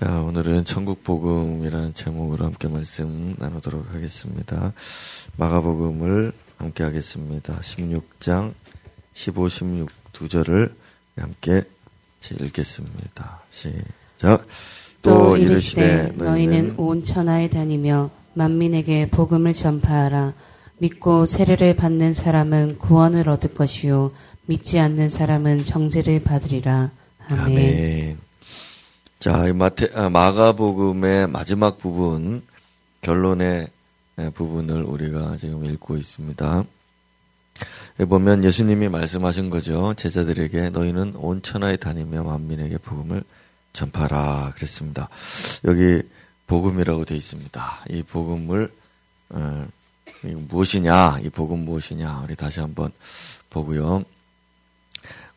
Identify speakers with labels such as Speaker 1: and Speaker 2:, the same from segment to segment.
Speaker 1: 자, 오늘은 천국복음이라는 제목으로 함께 말씀 나누도록 하겠습니다. 마가복음을 함께 하겠습니다. 16장 15, 16 두 절을 함께 읽겠습니다. 시작.
Speaker 2: 또 이르시되 너희는 온 천하에 다니며 만민에게 복음을 전파하라. 믿고 세례를 받는 사람은 구원을 얻을 것이요 믿지 않는 사람은 정죄를 받으리라. 아멘. 아멘.
Speaker 1: 자, 이 마태, 아, 마가복음의 마지막 부분, 결론의 부분을 우리가 지금 읽고 있습니다. 보면 예수님이 말씀하신 거죠. 제자들에게 너희는 온 천하에 다니며 만민에게 복음을 전파라 그랬습니다. 여기 복음이라고 되어 있습니다. 이 복음을 어, 무엇이냐? 이 복음 무엇이냐? 우리 다시 한번 보고요.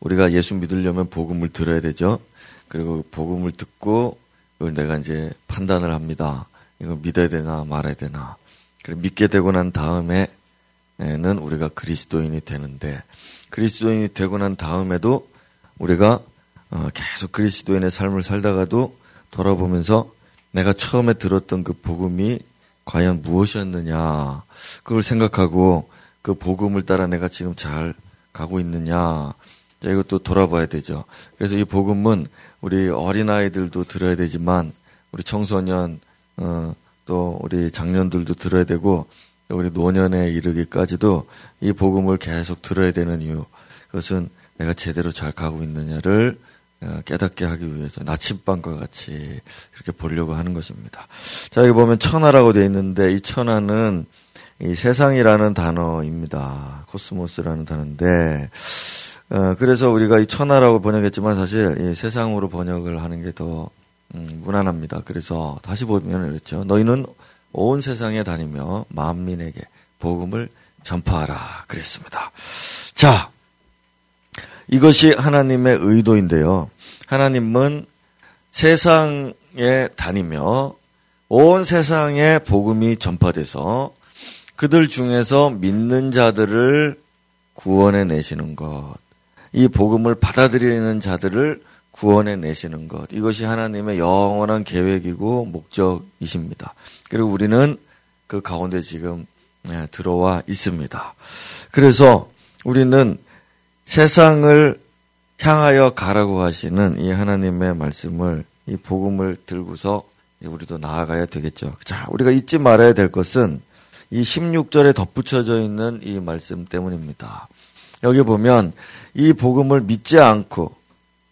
Speaker 1: 우리가 예수 믿으려면 복음을 들어야 되죠. 그리고 복음을 듣고 그걸 내가 이제 판단을 합니다. 이거 믿어야 되나 말아야 되나. 그리고 믿게 되고 난 다음에는 우리가 그리스도인이 되는데 그리스도인이 되고 난 다음에도 우리가 어, 계속 그리스도인의 삶을 살다가도 돌아보면서 내가 처음에 들었던 그 복음이 과연 무엇이었느냐 그걸 생각하고 그 복음을 따라 내가 지금 잘 가고 있느냐 이것도 돌아봐야 되죠. 그래서 이 복음은 우리 어린아이들도 들어야 되지만 우리 청소년 어, 또 우리 장년들도 들어야 되고 우리 노년에 이르기까지도 이 복음을 계속 들어야 되는 이유 그것은 내가 제대로 잘 가고 있느냐를 어, 깨닫게 하기 위해서 나침반과 같이 이렇게 보려고 하는 것입니다. 자 여기 보면 천하라고 되어 있는데 이 천하는 이 세상이라는 단어입니다. 코스모스라는 단어인데 어, 그래서 우리가 이 천하라고 번역했지만 사실 이 세상으로 번역을 하는 게더 음, 무난합니다. 그래서 다시 보면 그렇죠. 너희는 온 세상에 다니며 만민에게 복음을 전파하라 그랬습니다. 자, 이것이 하나님의 의도인데요. 하나님은 세상에 다니며 온 세상에 복음이 전파돼서 그들 중에서 믿는 자들을 구원해 내시는 것. 이 복음을 받아들이는 자들을 구원해 내시는 것. 이것이 하나님의 영원한 계획이고 목적이십니다. 그리고 우리는 그 가운데 지금 네, 들어와 있습니다. 그래서 우리는 세상을 향하여 가라고 하시는 이 하나님의 말씀을 이 복음을 들고서 우리도 나아가야 되겠죠. 자, 우리가 잊지 말아야 될 것은 이 16절에 덧붙여져 있는 이 말씀 때문입니다. 여기 보면 이 복음을 믿지 않고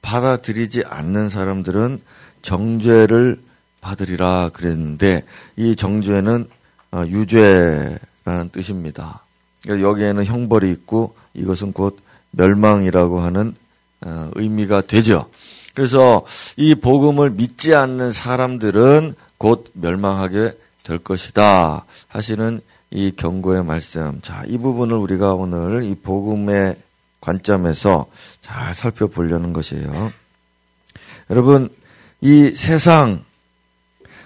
Speaker 1: 받아들이지 않는 사람들은 정죄를 받으리라 그랬는데 이 정죄는 어, 유죄라는 뜻입니다. 여기에는 형벌이 있고 이것은 곧 멸망이라고 하는 어, 의미가 되죠. 그래서 이 복음을 믿지 않는 사람들은 곧 멸망하게 될 것이다 하시는 이 경고의 말씀. 자, 이 부분을 우리가 오늘 이 복음의 관점에서 잘 살펴보려는 것이에요. 여러분, 이 세상,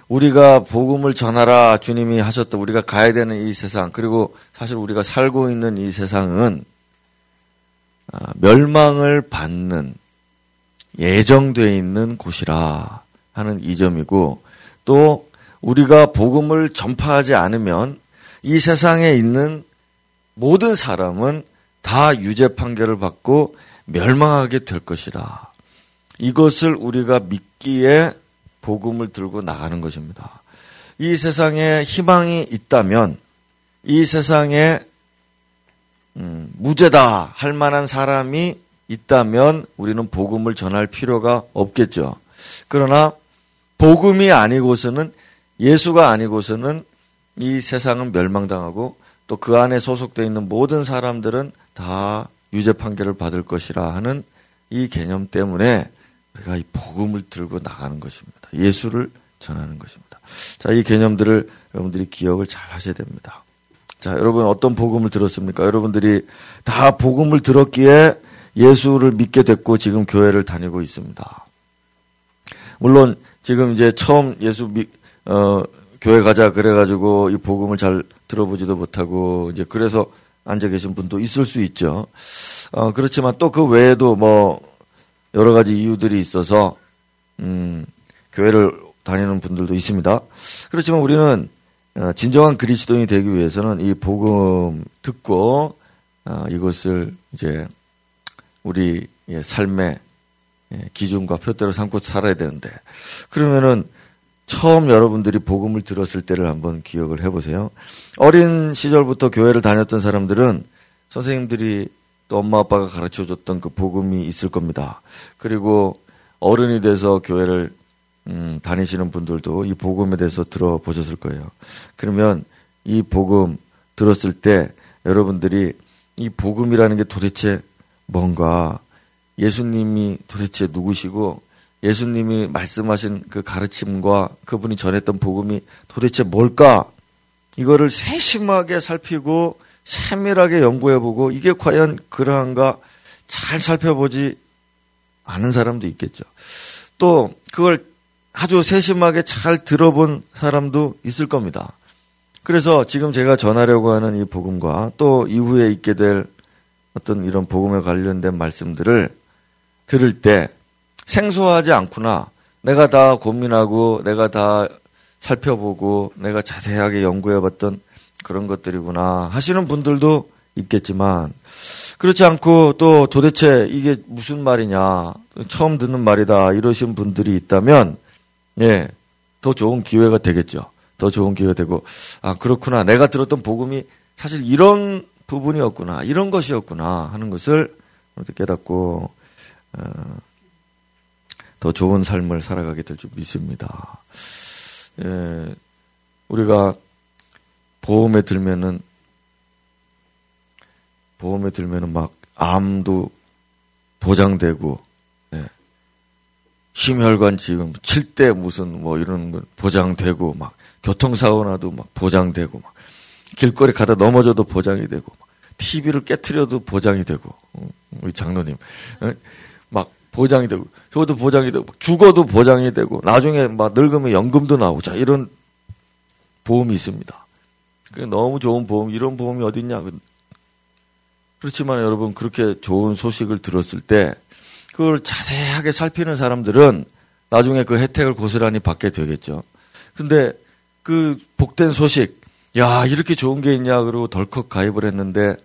Speaker 1: 우리가 복음을 전하라 주님이 하셨다. 우리가 가야 되는 이 세상, 그리고 사실 우리가 살고 있는 이 세상은 아, 멸망을 받는 예정되어 있는 곳이라 하는 이 점이고 또 우리가 복음을 전파하지 않으면 이 세상에 있는 모든 사람은 다 유죄 판결을 받고 멸망하게 될 것이라. 이것을 우리가 믿기에 복음을 들고 나가는 것입니다. 이 세상에 희망이 있다면 이 세상에 음, 무죄다 할 만한 사람이 있다면 우리는 복음을 전할 필요가 없겠죠. 그러나 복음이 아니고서는 예수가 아니고서는 이 세상은 멸망당하고 또 그 안에 소속되어 있는 모든 사람들은 다 유죄 판결을 받을 것이라 하는 이 개념 때문에 우리가 이 복음을 들고 나가는 것입니다. 예수를 전하는 것입니다. 자, 이 개념들을 여러분들이 기억을 잘 하셔야 됩니다. 자, 여러분 어떤 복음을 들었습니까? 여러분들이 다 복음을 들었기에 예수를 믿게 됐고 지금 교회를 다니고 있습니다. 물론 지금 이제 처음 예수 믿, 어, 교회 가자 그래가지고 이 복음을 잘 들어보지도 못하고 이제 그래서 앉아 계신 분도 있을 수 있죠. 어, 그렇지만 또 그 외에도 뭐 여러 가지 이유들이 있어서 음, 교회를 다니는 분들도 있습니다. 그렇지만 우리는 어, 진정한 그리스도인이 되기 위해서는 이 복음 듣고 어, 이것을 이제 우리 삶의 예, 기준과 표대로 삼고 살아야 되는데 그러면은 처음 여러분들이 복음을 들었을 때를 한번 기억을 해보세요. 어린 시절부터 교회를 다녔던 사람들은 선생님들이 또 엄마 아빠가 가르쳐 줬던 그 복음이 있을 겁니다. 그리고 어른이 돼서 교회를 음, 다니시는 분들도 이 복음에 대해서 들어보셨을 거예요. 그러면 이 복음 들었을 때 여러분들이 이 복음이라는 게 도대체 뭔가 예수님이 도대체 누구시고 예수님이 말씀하신 그 가르침과 그분이 전했던 복음이 도대체 뭘까? 이거를 세심하게 살피고 세밀하게 연구해보고 이게 과연 그러한가 잘 살펴보지 않은 사람도 있겠죠. 또 그걸 아주 세심하게 잘 들어본 사람도 있을 겁니다. 그래서 지금 제가 전하려고 하는 이 복음과 또 이후에 있게 될 어떤 이런 복음에 관련된 말씀들을 들을 때 생소하지 않구나. 내가 다 고민하고 내가 다 살펴보고 내가 자세하게 연구해 봤던 그런 것들이구나 하시는 분들도 있겠지만 그렇지 않고 또 도대체 이게 무슨 말이냐 처음 듣는 말이다 이러신 분들이 있다면 예, 더 좋은 기회가 되겠죠. 더 좋은 기회가 되고, 아, 그렇구나. 내가 들었던 복음이 사실 이런 부분이었구나. 이런 것이었구나. 하는 것을 깨닫고, 어, 더 좋은 삶을 살아가게 될 줄 믿습니다. 예, 우리가 보험에 들면은, 보험에 들면은 막 암도 보장되고, 심혈관 지금 칠때 무슨 뭐 이런 거 보장되고 막 교통사고 나도 막 보장되고 막 길거리 가다 넘어져도 보장이 되고 막 TV를 깨트려도 보장이 되고 어, 우리 장로님 어, 막 보장이 되고 저것도 보장이 되고 죽어도 보장이 되고 나중에 막 늙으면 연금도 나오고 자 이런 보험이 있습니다. 너무 좋은 보험 이런 보험이 어딨냐 그렇지만 여러분 그렇게 좋은 소식을 들었을 때 그걸 자세하게 살피는 사람들은 나중에 그 혜택을 고스란히 받게 되겠죠. 근데 그 복된 소식, 야, 이렇게 좋은 게 있냐, 그러고 덜컥 가입을 했는데,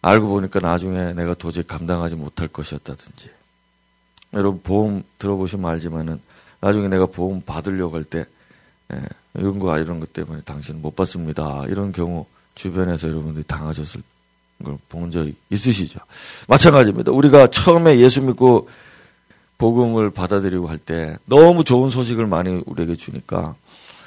Speaker 1: 알고 보니까 나중에 내가 도저히 감당하지 못할 것이었다든지. 여러분, 보험 들어보시면 알지만은, 나중에 내가 보험 받으려고 할 때, 예, 이런 거, 이런 것 때문에 당신 못 받습니다. 이런 경우 주변에서 여러분들이 당하셨을 걸 본 적이 있으시죠. 마찬가지입니다. 우리가 처음에 예수 믿고 복음을 받아들이고 할 때 너무 좋은 소식을 많이 우리에게 주니까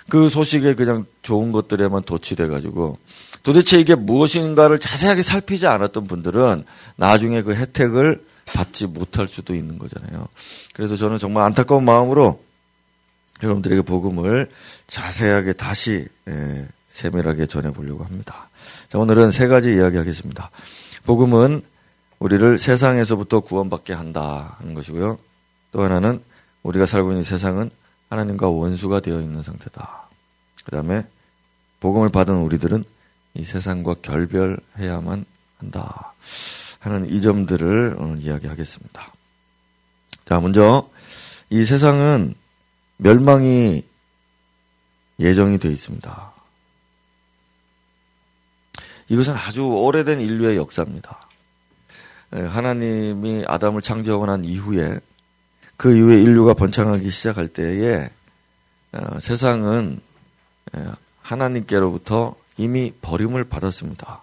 Speaker 1: 그 소식에 그냥 좋은 것들에만 도취돼 가지고 도대체 이게 무엇인가를 자세하게 살피지 않았던 분들은 나중에 그 혜택을 받지 못할 수도 있는 거잖아요. 그래서 저는 정말 안타까운 마음으로 여러분들에게 복음을 자세하게 다시 예, 세밀하게 전해보려고 합니다. 자, 오늘은 세 가지 이야기 하겠습니다. 복음은 우리를 세상에서부터 구원받게 한다 하는 것이고요. 또 하나는 우리가 살고 있는 세상은 하나님과 원수가 되어 있는 상태다. 그 다음에 복음을 받은 우리들은 이 세상과 결별해야만 한다. 하는 이 점들을 오늘 이야기하겠습니다. 자, 먼저 이 세상은 멸망이 예정이 되어 있습니다. 이것은 아주 오래된 인류의 역사입니다. 예, 하나님이 아담을 창조하고 난 이후에 그 이후에 인류가 번창하기 시작할 때에 어, 세상은 예, 하나님께로부터 이미 버림을 받았습니다.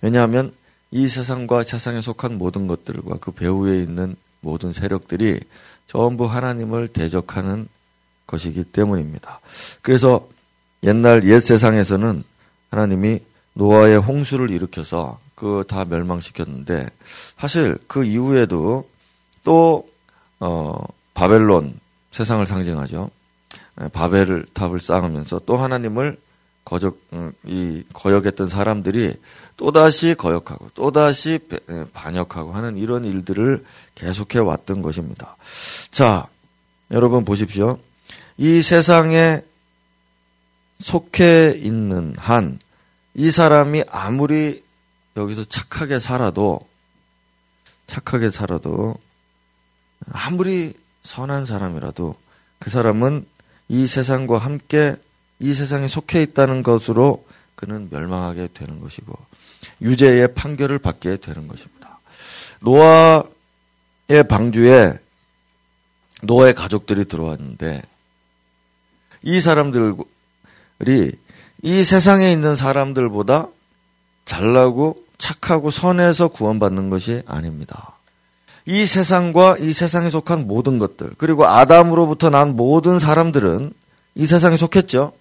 Speaker 1: 왜냐하면 이 세상과 세상에 속한 모든 것들과 그 배후에 있는 모든 세력들이 전부 하나님을 대적하는 것이기 때문입니다. 그래서 옛날 옛 세상에서는 하나님이 노아의 홍수를 일으켜서 그 다 멸망시켰는데 사실 그 이후에도 또 어, 바벨론 세상을 상징하죠. 예, 바벨을 탑을 쌓으면서 또 하나님을 거적 음, 이 거역했던 사람들이 또 다시 거역하고 또 다시 예, 반역하고 하는 이런 일들을 계속해 왔던 것입니다. 자, 여러분 보십시오. 이 세상에 속해 있는 한 이 사람이 아무리 여기서 착하게 살아도 착하게 살아도 아무리 선한 사람이라도 그 사람은 이 세상과 함께 이 세상에 속해 있다는 것으로 그는 멸망하게 되는 것이고 유죄의 판결을 받게 되는 것입니다. 노아의 방주에 노아의 가족들이 들어왔는데 이 사람들이 이 세상에 있는 사람들보다 잘나고 착하고 선해서 구원받는 것이 아닙니다. 이 세상과 이 세상에 속한 모든 것들, 그리고 아담으로부터 난 모든 사람들은 이 세상에 속했죠.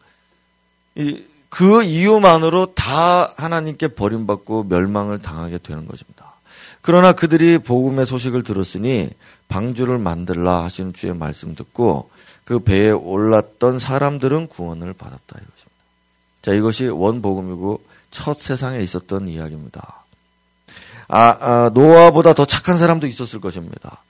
Speaker 1: 이, 그 이유만으로 다 하나님께 버림받고 멸망을 당하게 되는 것입니다. 그러나 그들이 복음의 소식을 들었으니 방주를 만들라 하시는 주의 말씀 듣고 그 배에 올랐던 사람들은 구원을 받았다 이것입니다. 자, 이것이 원복음이고 첫 세상에 있었던 이야기입니다. 아, 아, 노아보다 더 착한 사람도 있었을 것입니다.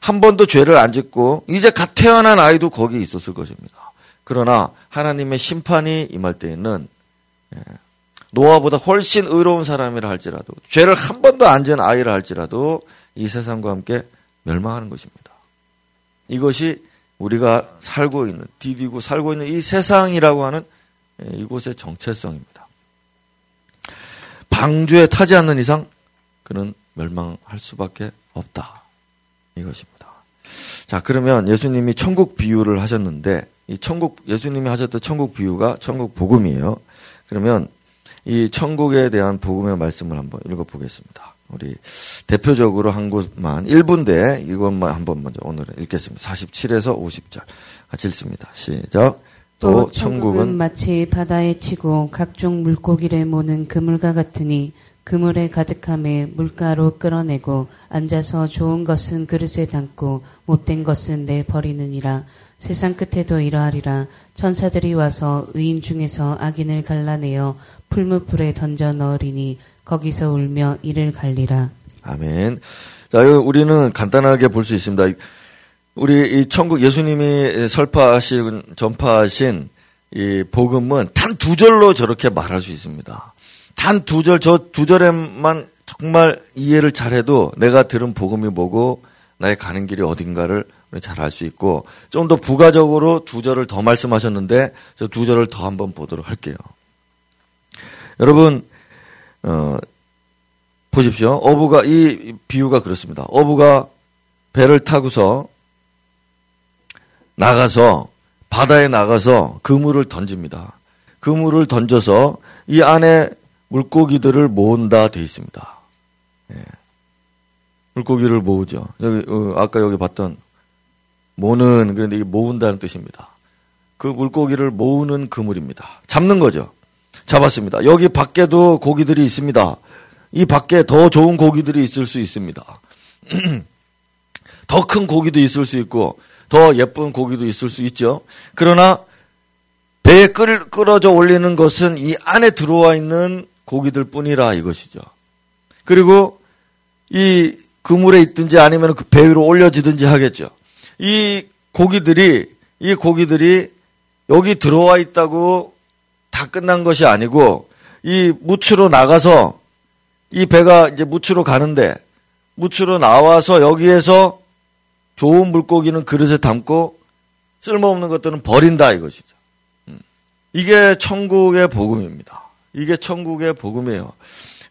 Speaker 1: 한 번도 죄를 안 짓고 이제 갓 태어난 아이도 거기 있었을 것입니다. 그러나 하나님의 심판이 임할 때에는 예, 노아보다 훨씬 의로운 사람이라 할지라도 죄를 한 번도 안 지은 아이라 할지라도 이 세상과 함께 멸망하는 것입니다. 이것이 우리가 살고 있는 디디고 살고 있는 이 세상이라고 하는 예, 이곳의 정체성입니다. 방주에 타지 않는 이상 그는 멸망할 수밖에 없다. 이것입니다. 자, 그러면 예수님이 천국 비유를 하셨는데 이 천국 예수님이 하셨던 천국 비유가 천국 복음이에요. 그러면 이 천국에 대한 복음의 말씀을 한번 읽어보겠습니다. 우리 대표적으로 한 곳만 1분대 이것만 한번 먼저 오늘은 읽겠습니다. 47에서 50절 같이 읽습니다. 시작.
Speaker 2: 또 천국은 마치 바다에 치고 각종 물고기를 모는 그물과 같으니 그물에 가득함에 물가로 끌어내고 앉아서 좋은 것은 그릇에 담고 못된 것은 내 버리느니라 세상 끝에도 이러하리라 천사들이 와서 의인 중에서 악인을 갈라내어 풀무불에 던져 넣으리니 거기서 울며 이를 갈리라.
Speaker 1: 아멘. 자, 우리는 간단하게 볼 수 있습니다. 우리 이 천국 예수님이 설파하신 전파하신 이 복음은 단 두 절로 저렇게 말할 수 있습니다. 단 두 절, 저 두 절에만 정말 이해를 잘해도 내가 들은 복음이 뭐고 나의 가는 길이 어딘가를 잘 알 수 있고 좀 더 부가적으로 두 절을 더 말씀하셨는데 저 두 절을 더 한번 보도록 할게요. 여러분 어, 보십시오. 어부가 이 비유가 그렇습니다. 어부가 배를 타고서 나가서 바다에 나가서 그물을 던집니다. 그물을 던져서 이 안에 물고기들을 모은다 돼 있습니다. 예. 물고기를 모으죠. 여기 어, 아까 여기 봤던 모는 그런데 이 모은다는 뜻입니다. 그 물고기를 모으는 그물입니다. 잡는 거죠. 잡았습니다. 여기 밖에도 고기들이 있습니다. 이 밖에 더 좋은 고기들이 있을 수 있습니다. 더 큰 고기도 있을 수 있고 더 예쁜 고기도 있을 수 있죠. 그러나 배에 끌, 끌어져 올리는 것은 이 안에 들어와 있는 고기들 뿐이라 이것이죠. 그리고 이 그물에 있든지 아니면 그 배 위로 올려지든지 하겠죠. 이 고기들이, 이 고기들이 여기 들어와 있다고 다 끝난 것이 아니고 이 무추로 나가서 이 배가 이제 무추로 가는데 무추로 나와서 여기에서 좋은 물고기는 그릇에 담고 쓸모없는 것들은 버린다 이것이죠. 음. 이게 천국의 복음입니다. 이게 천국의 복음이에요.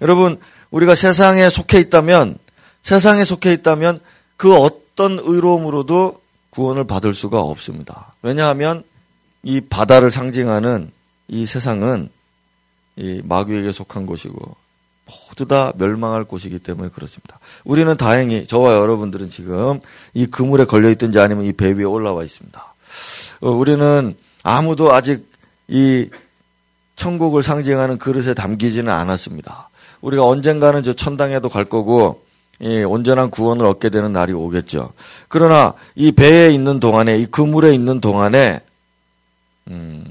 Speaker 1: 여러분, 우리가 세상에 속해 있다면, 세상에 속해 있다면 그 어떤 의로움으로도 구원을 받을 수가 없습니다. 왜냐하면 이 바다를 상징하는 이 세상은 이 마귀에게 속한 곳이고 모두 다 멸망할 곳이기 때문에 그렇습니다. 우리는 다행히 저와 여러분들은 지금 이 그물에 걸려 있든지 아니면 이 배 위에 올라와 있습니다. 어, 우리는 아무도 아직 이 천국을 상징하는 그릇에 담기지는 않았습니다. 우리가 언젠가는 저 천당에도 갈 거고 이 온전한 구원을 얻게 되는 날이 오겠죠. 그러나 이 배에 있는 동안에 이 그물에 있는 동안에 음,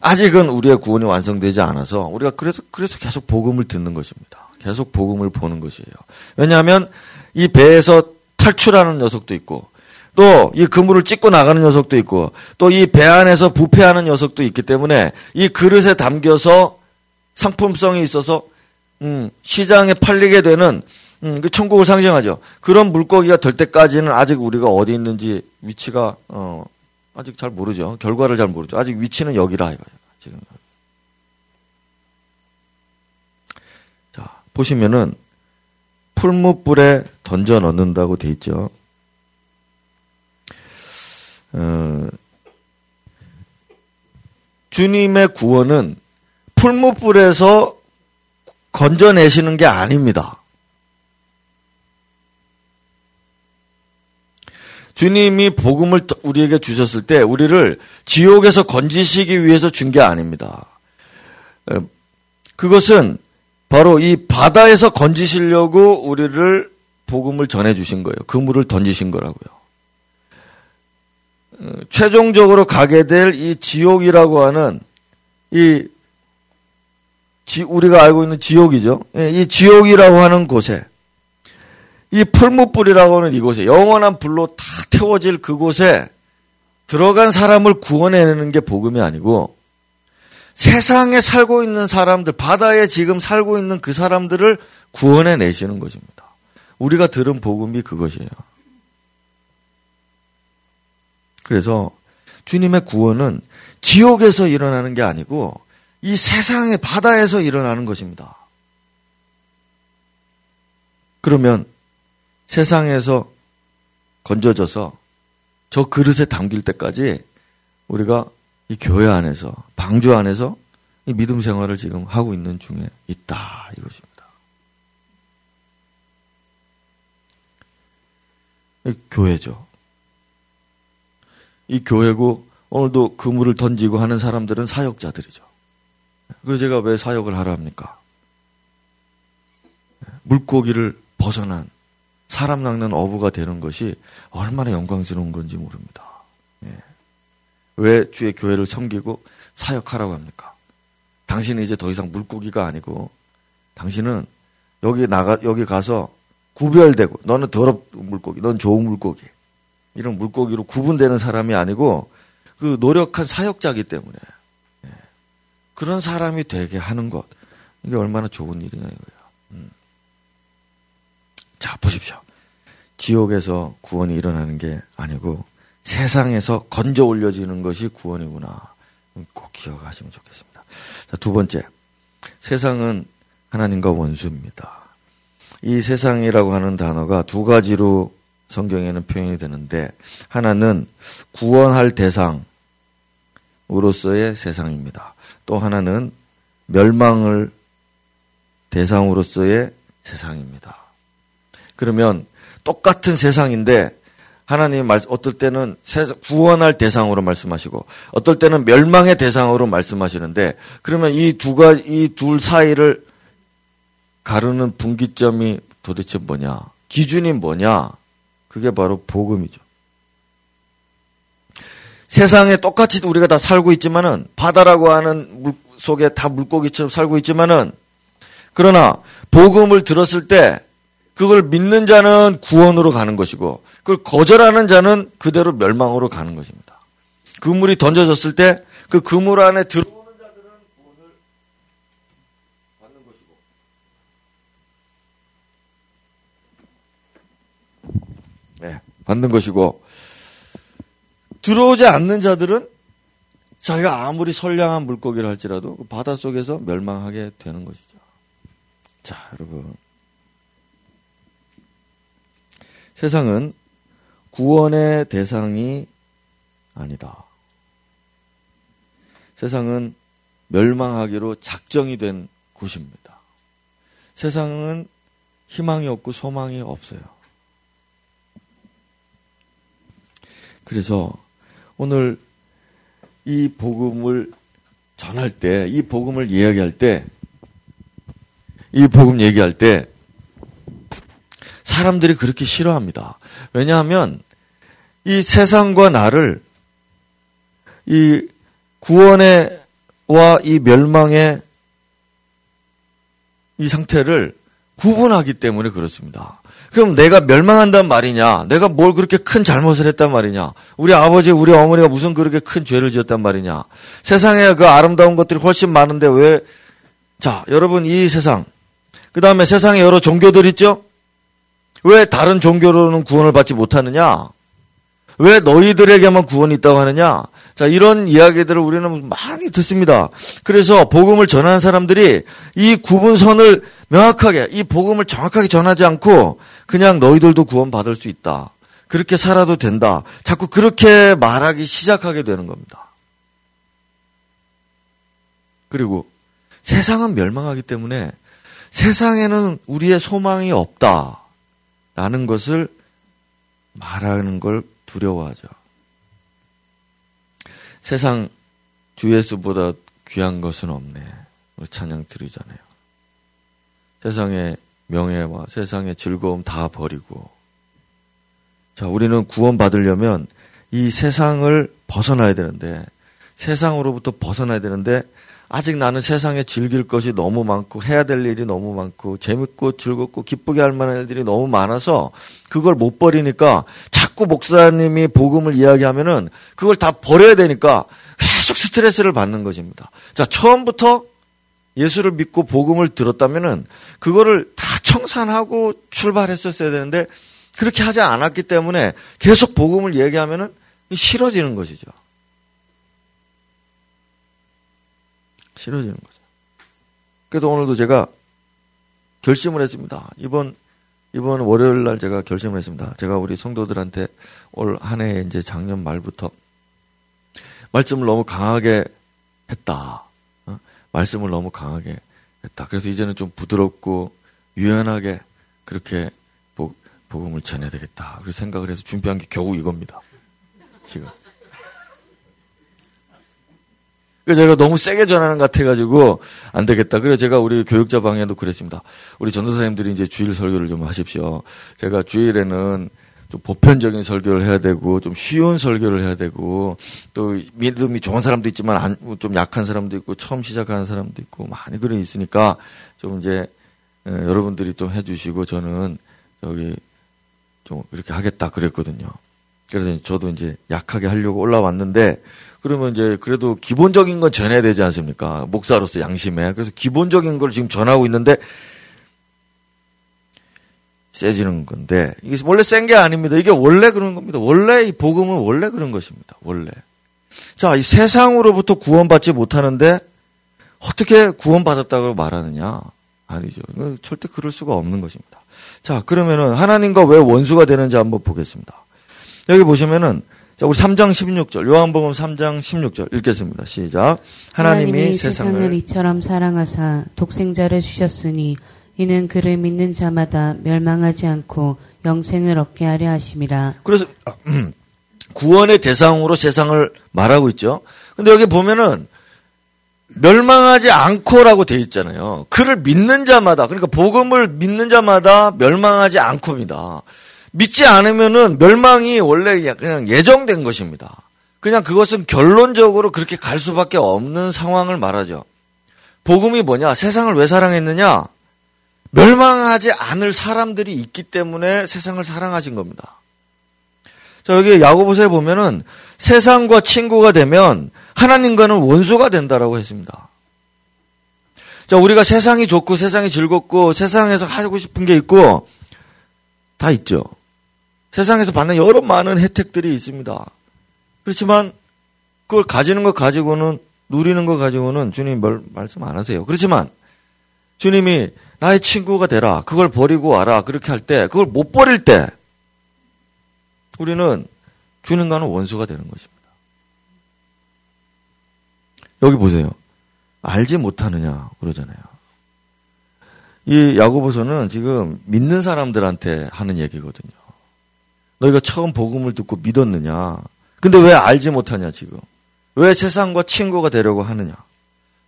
Speaker 1: 아직은 우리의 구원이 완성되지 않아서 우리가 그래서 그래서 계속 복음을 듣는 것입니다. 계속 복음을 보는 것이에요. 왜냐하면 이 배에서 탈출하는 녀석도 있고 또 이 그물을 찢고 나가는 녀석도 있고 또 이 배 안에서 부패하는 녀석도 있기 때문에 이 그릇에 담겨서 상품성이 있어서 음, 시장에 팔리게 되는 음, 그 천국을 상징하죠. 그런 물고기가 될 때까지는 아직 우리가 어디 있는지 위치가 어, 아직 잘 모르죠. 결과를 잘 모르죠. 아직 위치는 여기라 이거예요. 지금. 자, 보시면은 풀무불에 던져 넣는다고 돼 있죠. 어, 주님의 구원은 풀무불에서 건져내시는 게 아닙니다. 주님이 복음을 우리에게 주셨을 때 우리를 지옥에서 건지시기 위해서 준 게 아닙니다. 어, 그것은 바로 이 바다에서 건지시려고 우리를 복음을 전해 주신 거예요. 그물을 던지신 거라고요. 어, 최종적으로 가게 될 이 지옥이라고 하는 이 지, 우리가 알고 있는 지옥이죠. 예, 이 지옥이라고 하는 곳에 이 풀무불이라고 하는 이곳에 영원한 불로 다 태워질 그곳에 들어간 사람을 구원해내는 게 복음이 아니고 세상에 살고 있는 사람들, 바다에 지금 살고 있는 그 사람들을 구원해 내시는 것입니다. 우리가 들은 복음이 그것이에요. 그래서 주님의 구원은 지옥에서 일어나는 게 아니고 이 세상의 바다에서 일어나는 것입니다. 그러면 세상에서 건져져서 저 그릇에 담길 때까지 우리가 이 교회 안에서 방주 안에서 이 믿음 생활을 지금 하고 있는 중에 있다 이것입니다. 이 교회죠. 이 교회고 오늘도 그물을 던지고 하는 사람들은 사역자들이죠. 그래서 제가 왜 사역을 하라 합니까? 물고기를 벗어난 사람 낚는 어부가 되는 것이 얼마나 영광스러운 건지 모릅니다. 예. 왜 주의 교회를 섬기고 사역하라고 합니까? 당신은 이제 더 이상 물고기가 아니고 당신은 여기 나가 여기 가서 구별되고 너는 더럽 물고기, 넌 좋은 물고기 이런 물고기로 구분되는 사람이 아니고 그 노력한 사역자기 때문에 예. 그런 사람이 되게 하는 것 이게 얼마나 좋은 일이냐 이거예요. 음. 자, 보십시오. 지옥에서 구원이 일어나는 게 아니고 세상에서 건져 올려지는 것이 구원이구나. 꼭 기억하시면 좋겠습니다. 자, 두 번째. 세상은 하나님과 원수입니다. 이 세상이라고 하는 단어가 두 가지로 성경에는 표현이 되는데 하나는 구원할 대상으로서의 세상입니다. 또 하나는 멸망을 대상으로서의 세상입니다. 그러면 똑같은 세상인데 하나님 말 어떨 때는 구원할 대상으로 말씀하시고 어떨 때는 멸망의 대상으로 말씀하시는데 그러면 이 두 가지 이 둘 사이를 가르는 분기점이 도대체 뭐냐? 기준이 뭐냐? 그게 바로 복음이죠. 세상에 똑같이 우리가 다 살고 있지만은 바다라고 하는 물 속에 다 물고기처럼 살고 있지만은 그러나 복음을 들었을 때 그걸 믿는 자는 구원으로 가는 것이고 그걸 거절하는 자는 그대로 멸망으로 가는 것입니다. 그물이 던져졌을 때 그 그물 안에 들어오는 자들은 구원을 받는 것이고 네, 받는 것이고 들어오지 않는 자들은 자기가 아무리 선량한 물고기를 할지라도 그 바닷속에서 멸망하게 되는 것이죠. 자, 여러분. 세상은 구원의 대상이 아니다. 세상은 멸망하기로 작정이 된 곳입니다. 세상은 희망이 없고 소망이 없어요. 그래서 오늘 이 복음을 전할 때, 이 복음을 이야기할 때, 이 복음 얘기할 때, 사람들이 그렇게 싫어합니다. 왜냐하면 이 세상과 나를 이 구원의 와 이 멸망의 이 상태를 구분하기 때문에 그렇습니다. 그럼 내가 멸망한단 말이냐? 내가 뭘 그렇게 큰 잘못을 했단 말이냐? 우리 아버지, 우리 어머니가 무슨 그렇게 큰 죄를 지었단 말이냐? 세상에 그 아름다운 것들이 훨씬 많은데 왜, 자, 여러분 이 세상, 그 다음에 세상에 여러 종교들 있죠? 왜 다른 종교로는 구원을 받지 못하느냐? 왜 너희들에게만 구원이 있다고 하느냐? 자, 이런 이야기들을 우리는 많이 듣습니다. 그래서 복음을 전하는 사람들이 이 구분선을 명확하게, 이 복음을 정확하게 전하지 않고 그냥 너희들도 구원받을 수 있다. 그렇게 살아도 된다. 자꾸 그렇게 말하기 시작하게 되는 겁니다. 그리고 세상은 멸망하기 때문에 세상에는 우리의 소망이 없다 라는 것을 말하는 걸 두려워하죠. 세상 주 예수보다 귀한 것은 없네. 찬양 드리잖아요. 세상의 명예와 세상의 즐거움 다 버리고 자, 우리는 구원받으려면 이 세상을 벗어나야 되는데 세상으로부터 벗어나야 되는데 아직 나는 세상에 즐길 것이 너무 많고 해야 될 일이 너무 많고 재밌고 즐겁고 기쁘게 할 만한 일들이 너무 많아서 그걸 못 버리니까 자꾸 목사님이 복음을 이야기하면은 그걸 다 버려야 되니까 계속 스트레스를 받는 것입니다. 자, 처음부터 예수를 믿고 복음을 들었다면은 그거를 다 청산하고 출발했었어야 되는데 그렇게 하지 않았기 때문에 계속 복음을 얘기하면은 싫어지는 것이죠. 싫어지는 거죠. 그래서 오늘도 제가 결심을 했습니다. 이번 이번 월요일 날 제가 결심을 했습니다. 제가 우리 성도들한테 올 한 해 이제 작년 말부터 말씀을 너무 강하게 했다. 어? 말씀을 너무 강하게 했다. 그래서 이제는 좀 부드럽고 유연하게 그렇게 복, 복음을 전해야 되겠다. 그렇게 생각을 해서 준비한 게 겨우 이겁니다. 지금. 그 제가 너무 세게 전하는 것 같아가지고 안 되겠다. 그래서 제가 우리 교육자 방에도 그랬습니다. 우리 전도사님들이 이제 주일 설교를 좀 하십시오. 제가 주일에는 좀 보편적인 설교를 해야 되고 좀 쉬운 설교를 해야 되고 또 믿음이 좋은 사람도 있지만 안, 좀 약한 사람도 있고 처음 시작하는 사람도 있고 많이 그런 있으니까 좀 이제 에, 여러분들이 좀 해주시고 저는 여기 좀 이렇게 하겠다 그랬거든요. 그래서 저도 이제 약하게 하려고 올라왔는데 그러면 이제 그래도 기본적인 건 전해야 되지 않습니까? 목사로서 양심에. 그래서 기본적인 걸 지금 전하고 있는데 세지는 건데 이게 원래 센 게 아닙니다. 이게 원래 그런 겁니다. 원래 이 복음은 원래 그런 것입니다. 원래. 자, 이 세상으로부터 구원받지 못하는데 어떻게 구원받았다고 말하느냐? 아니죠. 절대 그럴 수가 없는 것입니다. 자, 그러면은 하나님과 왜 원수가 되는지 한번 보겠습니다. 여기 보시면은 자, 우리 3장 16절, 요한복음 3장 16절 읽겠습니다. 시작.
Speaker 2: 하나님이, 하나님이 세상을, 세상을 이처럼 사랑하사 독생자를 주셨으니 이는 그를 믿는 자마다 멸망하지 않고 영생을 얻게 하려 하심이라.
Speaker 1: 그래서 구원의 대상으로 세상을 말하고 있죠. 근데 여기 보면은 멸망하지 않고라고 돼 있잖아요. 그를 믿는 자마다 그러니까 복음을 믿는 자마다 멸망하지 않고입니다. 믿지 않으면은 멸망이 원래 그냥 예정된 것입니다. 그냥 그것은 결론적으로 그렇게 갈 수밖에 없는 상황을 말하죠. 복음이 뭐냐? 세상을 왜 사랑했느냐? 멸망하지 않을 사람들이 있기 때문에 세상을 사랑하신 겁니다. 자, 여기 야고보서에 보면은 세상과 친구가 되면 하나님과는 원수가 된다라고 했습니다. 자, 우리가 세상이 좋고 세상이 즐겁고 세상에서 하고 싶은 게 있고 다 있죠. 세상에서 받는 여러 많은 혜택들이 있습니다. 그렇지만 그걸 가지는 것 가지고는 누리는 것 가지고는 주님 뭘 말씀 안 하세요. 그렇지만 주님이 나의 친구가 되라. 그걸 버리고 와라. 그렇게 할 때, 그걸 못 버릴 때, 우리는 주님과는 원수가 되는 것입니다. 여기 보세요. 알지 못하느냐 그러잖아요. 이 야고보서는 지금 믿는 사람들한테 하는 얘기거든요. 너희가 처음 복음을 듣고 믿었느냐? 근데 왜 알지 못하냐, 지금? 왜 세상과 친구가 되려고 하느냐?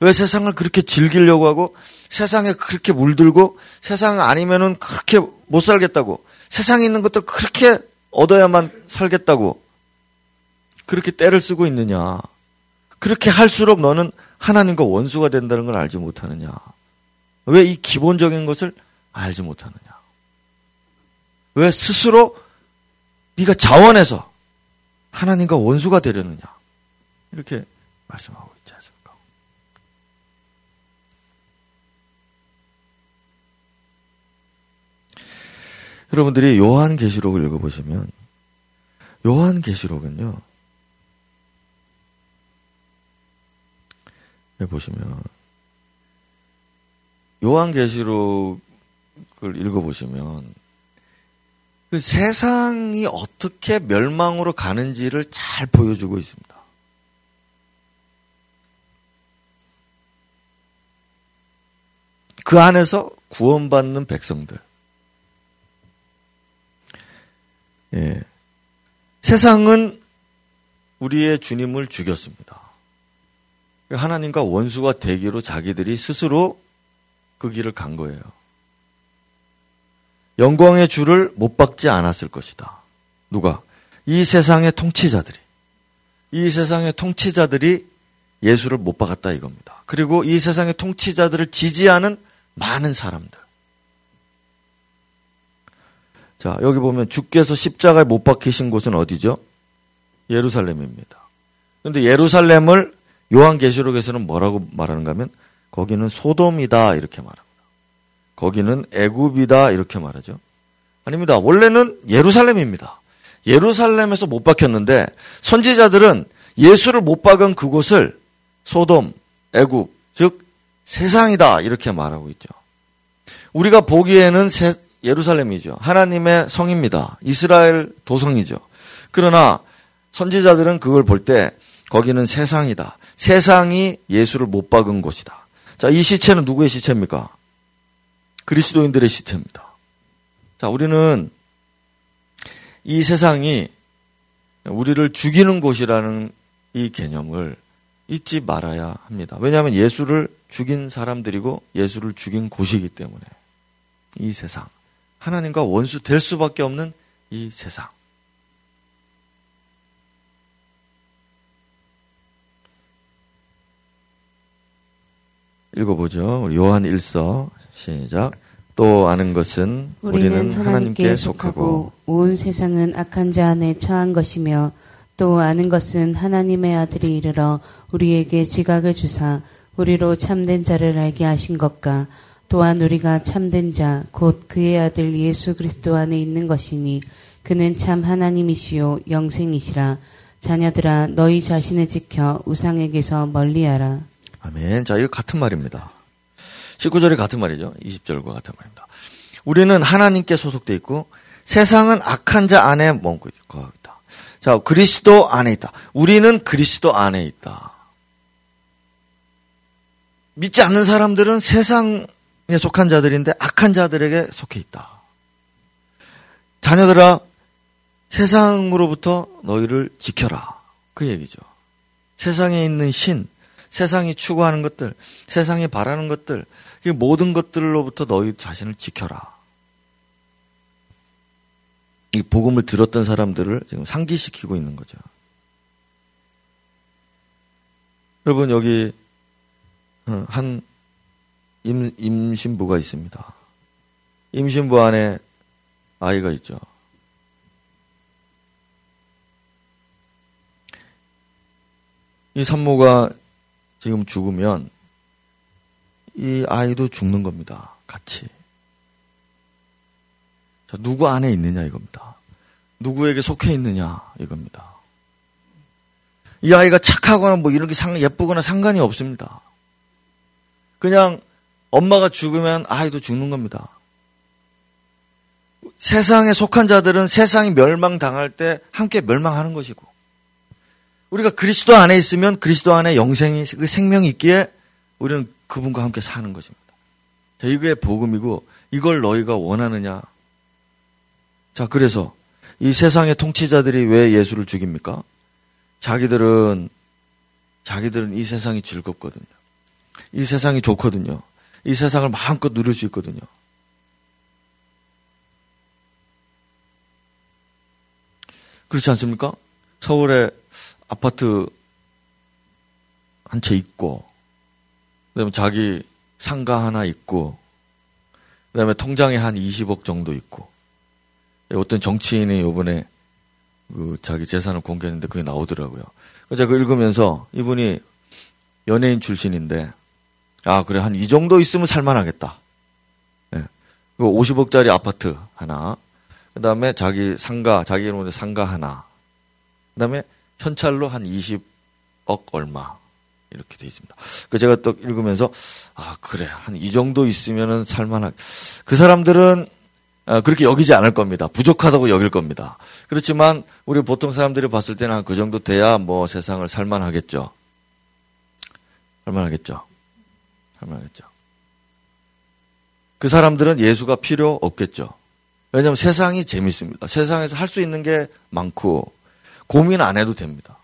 Speaker 1: 왜 세상을 그렇게 즐기려고 하고 세상에 그렇게 물들고 세상 아니면은 그렇게 못 살겠다고 세상에 있는 것들 그렇게 얻어야만 살겠다고 그렇게 때를 쓰고 있느냐? 그렇게 할수록 너는 하나님과 원수가 된다는 걸 알지 못하느냐? 왜 이 기본적인 것을 알지 못하느냐? 왜 스스로 네가 자원해서 하나님과 원수가 되려느냐? 이렇게 말씀하고 있지 않습니까? 여러분들이 요한계시록을 읽어보시면 요한계시록은요. 보시면 요한계시록을 읽어보시면 그 세상이 어떻게 멸망으로 가는지를 잘 보여주고 있습니다. 그 안에서 구원받는 백성들. 예. 세상은 우리의 주님을 죽였습니다. 하나님과 원수가 되기로 자기들이 스스로 그 길을 간 거예요. 영광의 주를 못 받지 않았을 것이다. 누가? 이 세상의 통치자들이. 이 세상의 통치자들이 예수를 못 박았다 이겁니다. 그리고 이 세상의 통치자들을 지지하는 많은 사람들. 자, 여기 보면 주께서 십자가에 못 박히신 곳은 어디죠? 예루살렘입니다. 그런데 예루살렘을 요한계시록에서는 뭐라고 말하는가 하면 거기는 소돔이다 이렇게 말합니다. 거기는 애굽이다 이렇게 말하죠. 아닙니다. 원래는 예루살렘입니다. 예루살렘에서 못 박혔는데 선지자들은 예수를 못 박은 그곳을 소돔, 애굽, 즉 세상이다 이렇게 말하고 있죠. 우리가 보기에는 세, 예루살렘이죠. 하나님의 성입니다. 이스라엘 도성이죠. 그러나 선지자들은 그걸 볼 때 거기는 세상이다. 세상이 예수를 못 박은 곳이다. 자, 이 시체는 누구의 시체입니까? 그리스도인들의 시체입니다. 자, 우리는 이 세상이 우리를 죽이는 곳이라는 이 개념을 잊지 말아야 합니다. 왜냐하면 예수를 죽인 사람들이고 예수를 죽인 곳이기 때문에 이 세상 하나님과 원수 될 수밖에 없는 이 세상 읽어보죠. 요한 1서 시작. 또 아는 것은 우리는, 우리는 하나님께 속하고
Speaker 2: 온 세상은 악한 자 안에 처한 것이며 또 아는 것은 하나님의 아들이 이르러 우리에게 지각을 주사 우리로 참된 자를 알게 하신 것과 또한 우리가 참된 자 곧 그의 아들 예수 그리스도 안에 있는 것이니 그는 참 하나님이시요 영생이시라 자녀들아 너희 자신을 지켜 우상에게서 멀리하라
Speaker 1: 아멘. 자, 이거 같은 말입니다. 19절이 같은 말이죠. 20절과 같은 말입니다. 우리는 하나님께 소속돼 있고 세상은 악한 자 안에 머물고 있다. 자, 그리스도 안에 있다. 우리는 그리스도 안에 있다. 믿지 않는 사람들은 세상에 속한 자들인데 악한 자들에게 속해 있다. 자녀들아, 세상으로부터 너희를 지켜라. 그 얘기죠. 세상에 있는 신, 세상이 추구하는 것들, 세상이 바라는 것들, 그 모든 것들로부터 너희 자신을 지켜라. 이 복음을 들었던 사람들을 지금 상기시키고 있는 거죠. 여러분 여기 어, 한 임, 임신부가 있습니다. 임신부 안에 아이가 있죠. 이 산모가 지금 죽으면 이 아이도 죽는 겁니다. 같이. 자, 누구 안에 있느냐 이겁니다. 누구에게 속해 있느냐 이겁니다. 이 아이가 착하거나 뭐 이렇게 상, 예쁘거나 상관이 없습니다. 그냥 엄마가 죽으면 아이도 죽는 겁니다. 세상에 속한 자들은 세상이 멸망당할 때 함께 멸망하는 것이고, 우리가 그리스도 안에 있으면 그리스도 안에 영생이, 그 생명이 있기에 우리는 그분과 함께 사는 것입니다. 자, 이게 복음이고 이걸 너희가 원하느냐? 자, 그래서 이 세상의 통치자들이 왜 예수를 죽입니까? 자기들은 자기들은 이 세상이 즐겁거든요. 이 세상이 좋거든요. 이 세상을 마음껏 누릴 수 있거든요. 그렇지 않습니까? 서울에 아파트 한 채 있고 그다음에 자기 상가 하나 있고, 그다음에 통장에 한 20억 정도 있고, 어떤 정치인이 요번에 그 자기 재산을 공개했는데 그게 나오더라고요. 제가 읽으면서 이분이 연예인 출신인데, 아, 그래, 한 이 정도 있으면 살만하겠다. 네. 50억짜리 아파트 하나, 그 다음에 자기 상가, 자기 이름으로 상가 하나, 그 다음에 현찰로 한 20억 얼마. 이렇게 돼 있습니다. 그 제가 또 읽으면서, 아, 그래. 한 이 정도 있으면은 살만한. 그 사람들은 아, 그렇게 여기지 않을 겁니다. 부족하다고 여길 겁니다. 그렇지만 우리 보통 사람들이 봤을 때는 그 정도 돼야 뭐 세상을 살만하겠죠. 살만하겠죠. 살만하겠죠. 그 사람들은 예수가 필요 없겠죠. 왜냐하면 세상이 재밌습니다. 세상에서 할 수 있는 게 많고 고민 안 해도 됩니다.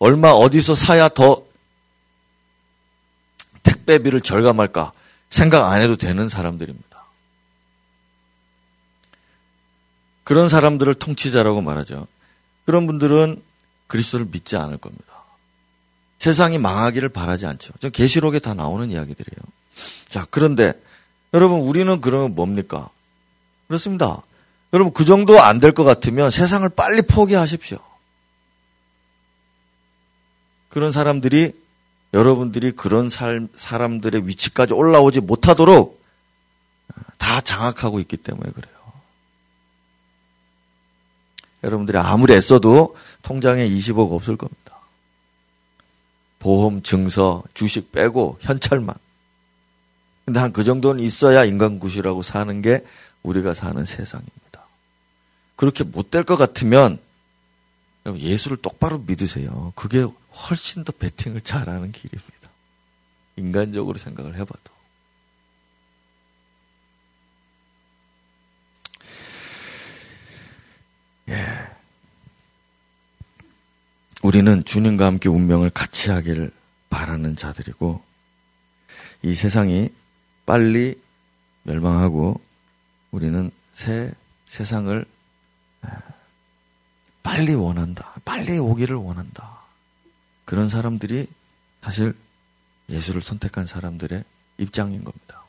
Speaker 1: 얼마 어디서 사야 더 택배비를 절감할까 생각 안 해도 되는 사람들입니다. 그런 사람들을 통치자라고 말하죠. 그런 분들은 그리스도를 믿지 않을 겁니다. 세상이 망하기를 바라지 않죠. 저 계시록에 다 나오는 이야기들이에요. 자, 그런데 여러분 우리는 그러면 뭡니까? 그렇습니다. 여러분 그 정도 안 될 것 같으면 세상을 빨리 포기하십시오. 그런 사람들이 여러분들이 그런 살, 사람들의 위치까지 올라오지 못하도록 다 장악하고 있기 때문에 그래요. 여러분들이 아무리 애써도 통장에 20억 없을 겁니다. 보험, 증서, 주식 빼고 현찰만. 근데 한 그 정도는 있어야 인간구시라고 사는 게 우리가 사는 세상입니다. 그렇게 못 될 것 같으면 예수를 똑바로 믿으세요. 그게 훨씬 더 베팅을 잘하는 길입니다. 인간적으로 생각을 해봐도. 예. 우리는 주님과 함께 운명을 같이 하기를 바라는 자들이고, 이 세상이 빨리 멸망하고, 우리는 새 세상을 빨리 원한다. 빨리 오기를 원한다. 그런 사람들이 사실 예수를 선택한 사람들의 입장인 겁니다.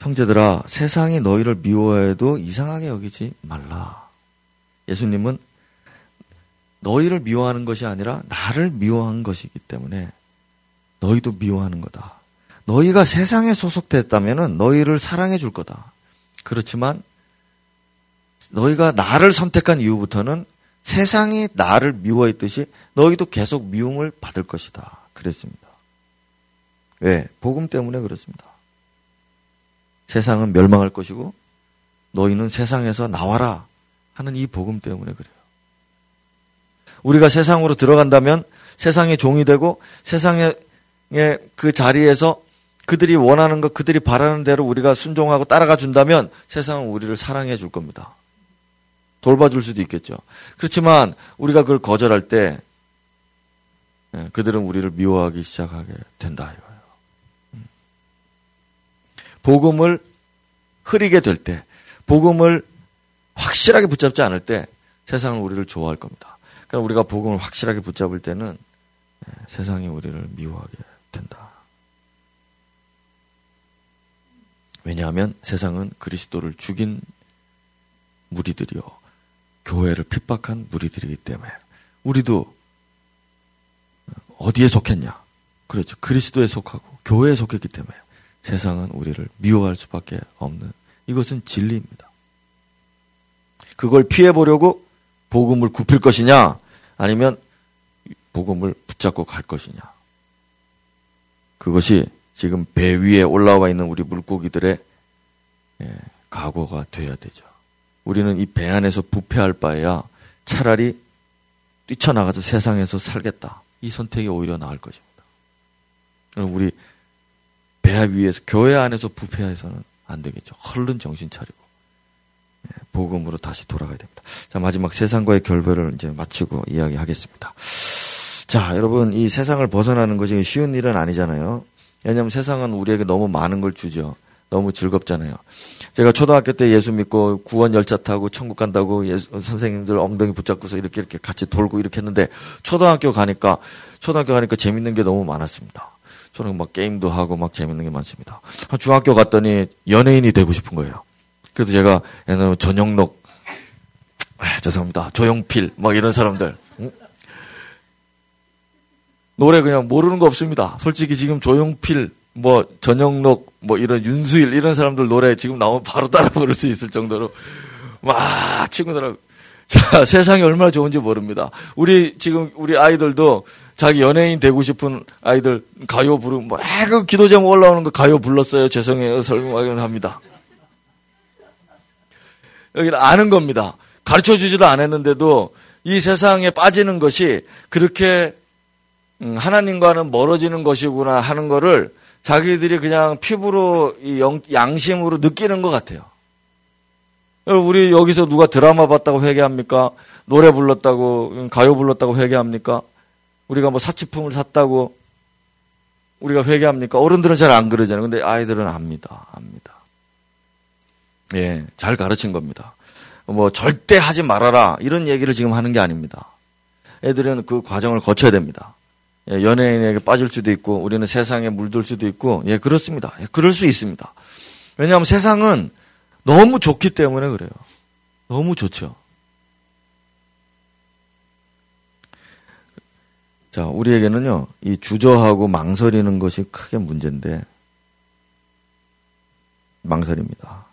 Speaker 1: 형제들아, 세상이 너희를 미워해도 이상하게 여기지 말라. 예수님은 너희를 미워하는 것이 아니라 나를 미워한 것이기 때문에 너희도 미워하는 거다. 너희가 세상에 소속됐다면 너희를 사랑해 줄 거다. 그렇지만 너희가 나를 선택한 이후부터는 세상이 나를 미워했듯이 너희도 계속 미움을 받을 것이다. 그랬습니다. 왜? 복음 때문에 그렇습니다. 세상은 멸망할 것이고 너희는 세상에서 나와라 하는 이 복음 때문에 그래요. 우리가 세상으로 들어간다면 세상의 종이 되고 세상의 그 자리에서 그들이 원하는 것, 그들이 바라는 대로 우리가 순종하고 따라가 준다면 세상은 우리를 사랑해 줄 겁니다. 돌봐줄 수도 있겠죠. 그렇지만 우리가 그걸 거절할 때 예, 그들은 우리를 미워하기 시작하게 된다 이거예요. 음. 복음을 흐리게 될 때, 복음을 확실하게 붙잡지 않을 때 세상은 우리를 좋아할 겁니다. 그러니까 우리가 복음을 확실하게 붙잡을 때는 예, 세상이 우리를 미워하게 된다. 왜냐하면 세상은 그리스도를 죽인 무리들이요. 교회를 핍박한 무리들이기 때문에 우리도 어디에 속했냐? 그렇죠. 그리스도에 속하고 교회에 속했기 때문에 세상은 우리를 미워할 수밖에 없는 이것은 진리입니다. 그걸 피해 보려고 복음을 굽힐 것이냐 아니면 복음을 붙잡고 갈 것이냐. 그것이 지금 배 위에 올라와 있는 우리 물고기들의 예, 각오가 돼야 되죠. 우리는 이 배 안에서 부패할 바에야 차라리 뛰쳐나가서 세상에서 살겠다. 이 선택이 오히려 나을 것입니다. 우리 배 위에서 교회 안에서 부패해서는 안 되겠죠. 얼른 정신 차리고 예, 복음으로 다시 돌아가야 됩니다. 자 마지막 세상과의 결별을 이제 마치고 이야기하겠습니다. 자 여러분 이 세상을 벗어나는 것이 쉬운 일은 아니잖아요. 왜냐하면 세상은 우리에게 너무 많은 걸 주죠. 너무 즐겁잖아요. 제가 초등학교 때 예수 믿고 구원 열차 타고 천국 간다고 예수, 선생님들 엉덩이 붙잡고서 이렇게 이렇게 같이 돌고 이렇게 했는데 초등학교 가니까 초등학교 가니까 재밌는 게 너무 많았습니다. 저는 막 게임도 하고 막 재밌는 게 많습니다. 중학교 갔더니 연예인이 되고 싶은 거예요. 그래서 제가 옛날에 전영록 아, 죄송합니다. 조용필 막 이런 사람들 응? 노래 그냥 모르는 거 없습니다. 솔직히 지금 조용필 뭐 전영록 뭐 이런 윤수일 이런 사람들 노래 지금 나오면 바로 따라 부를 수 있을 정도로 막 친구들하고. 자, 세상이 얼마나 좋은지 모릅니다. 우리, 지금, 우리 아이들도 자기 연예인 되고 싶은 아이들 가요 부르면, 뭐, 아, 그 기도 제목 올라오는 거 가요 불렀어요. 죄송해요. 설명합니다. 여기는 아는 겁니다. 가르쳐 주지도 않았는데도 이 세상에 빠지는 것이 그렇게 음, 하나님과는 멀어지는 것이구나 하는 거를 자기들이 그냥 피부로 양심으로 느끼는 것 같아요. 우리 여기서 누가 드라마 봤다고 회개합니까? 노래 불렀다고 가요 불렀다고 회개합니까? 우리가 뭐 사치품을 샀다고 우리가 회개합니까? 어른들은 잘 안 그러잖아요. 근데 아이들은 압니다. 압니다. 예, 잘 가르친 겁니다. 뭐 절대 하지 말아라 이런 얘기를 지금 하는 게 아닙니다. 애들은 그 과정을 거쳐야 됩니다. 예, 연예인에게 빠질 수도 있고 우리는 세상에 물들 수도 있고 예 그렇습니다. 예, 그럴 수 있습니다. 왜냐하면 세상은 너무 좋기 때문에 그래요. 너무 좋죠. 자, 우리에게는요, 이 주저하고 망설이는 것이 크게 문제인데, 망설입니다.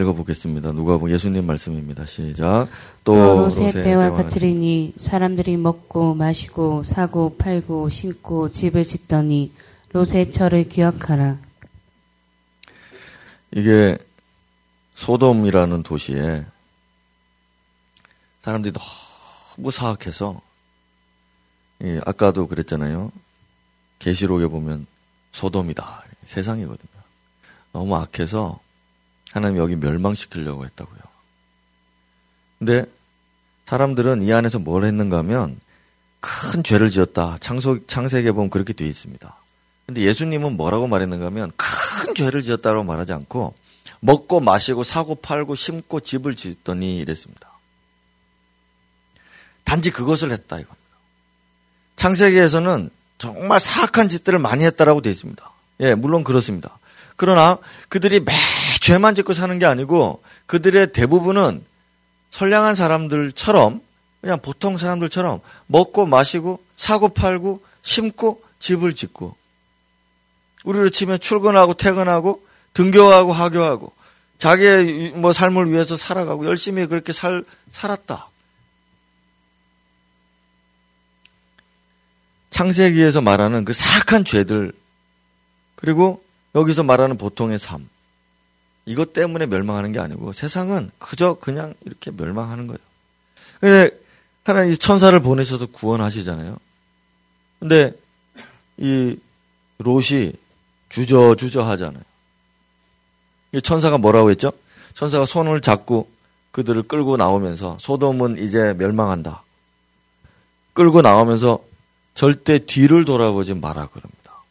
Speaker 1: 읽어보겠습니다. 누가 보면 예수님 말씀입니다. 시작.
Speaker 2: 또, 로세 때와 같으리니 사람들이 먹고 마시고 사고 팔고 신고 집을 짓더니 로세 철을 기억하라.
Speaker 1: 이게 소돔이라는 도시에 사람들이 너무 사악해서 예, 아까도 그랬잖아요. 계시록에 보면 소돔이다 세상이거든요. 너무 악해서 하나님 여기 멸망시키려고 했다고요. 근데 사람들은 이 안에서 뭘 했는가 하면 큰 죄를 지었다. 창소, 창세기에 보면 그렇게 되어 있습니다. 근데 예수님은 뭐라고 말했는가 하면 큰 죄를 지었다고 말하지 않고 먹고 마시고 사고 팔고 심고 집을 짓더니 이랬습니다. 단지 그것을 했다 이겁니다. 창세기에서는 정말 사악한 짓들을 많이 했다라고 되어 있습니다. 예, 물론 그렇습니다. 그러나 그들이 매 죄만 짓고 사는 게 아니고 그들의 대부분은 선량한 사람들처럼 그냥 보통 사람들처럼 먹고 마시고 사고 팔고 심고 집을 짓고 우리로 치면 출근하고 퇴근하고 등교하고 하교하고 자기의 뭐 삶을 위해서 살아가고 열심히 그렇게 살 살았다. 창세기에서 말하는 그 사악한 죄들 그리고 여기서 말하는 보통의 삶. 이것 때문에 멸망하는 게 아니고 세상은 그저 그냥 이렇게 멸망하는 거예요. 근데 하나님 천사를 보내셔서 구원하시잖아요. 근데 이 롯이 주저주저 하잖아요. 천사가 뭐라고 했죠? 천사가 손을 잡고 그들을 끌고 나오면서 소돔은 이제 멸망한다. 끌고 나오면서 절대 뒤를 돌아보지 마라 그럽니다.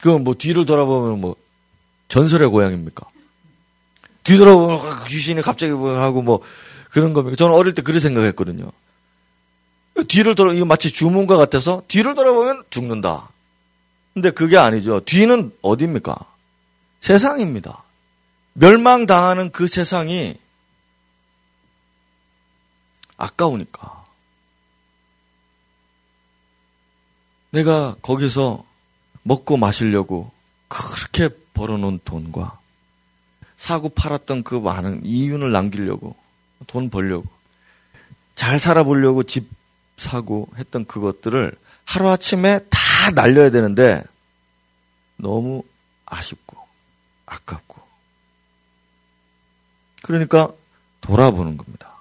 Speaker 1: 그럼 뭐 뒤를 돌아보면 뭐 전설의 고향입니까? 뒤돌아보면 귀신이 갑자기 뭐 하고 뭐 그런 겁니까? 저는 어릴 때 그렇게 생각했거든요. 뒤를 돌아 이거 마치 주문과 같아서 뒤를 돌아보면 죽는다. 근데 그게 아니죠. 뒤는 어디입니까? 세상입니다. 멸망당하는 그 세상이 아까우니까. 내가 거기서 먹고 마시려고 그렇게 벌어놓은 돈과 사고 팔았던 그 많은 이윤을 남기려고 돈 벌려고 잘 살아보려고 집 사고 했던 그것들을 하루아침에 다 날려야 되는데 너무 아쉽고 아깝고 그러니까 돌아보는 겁니다.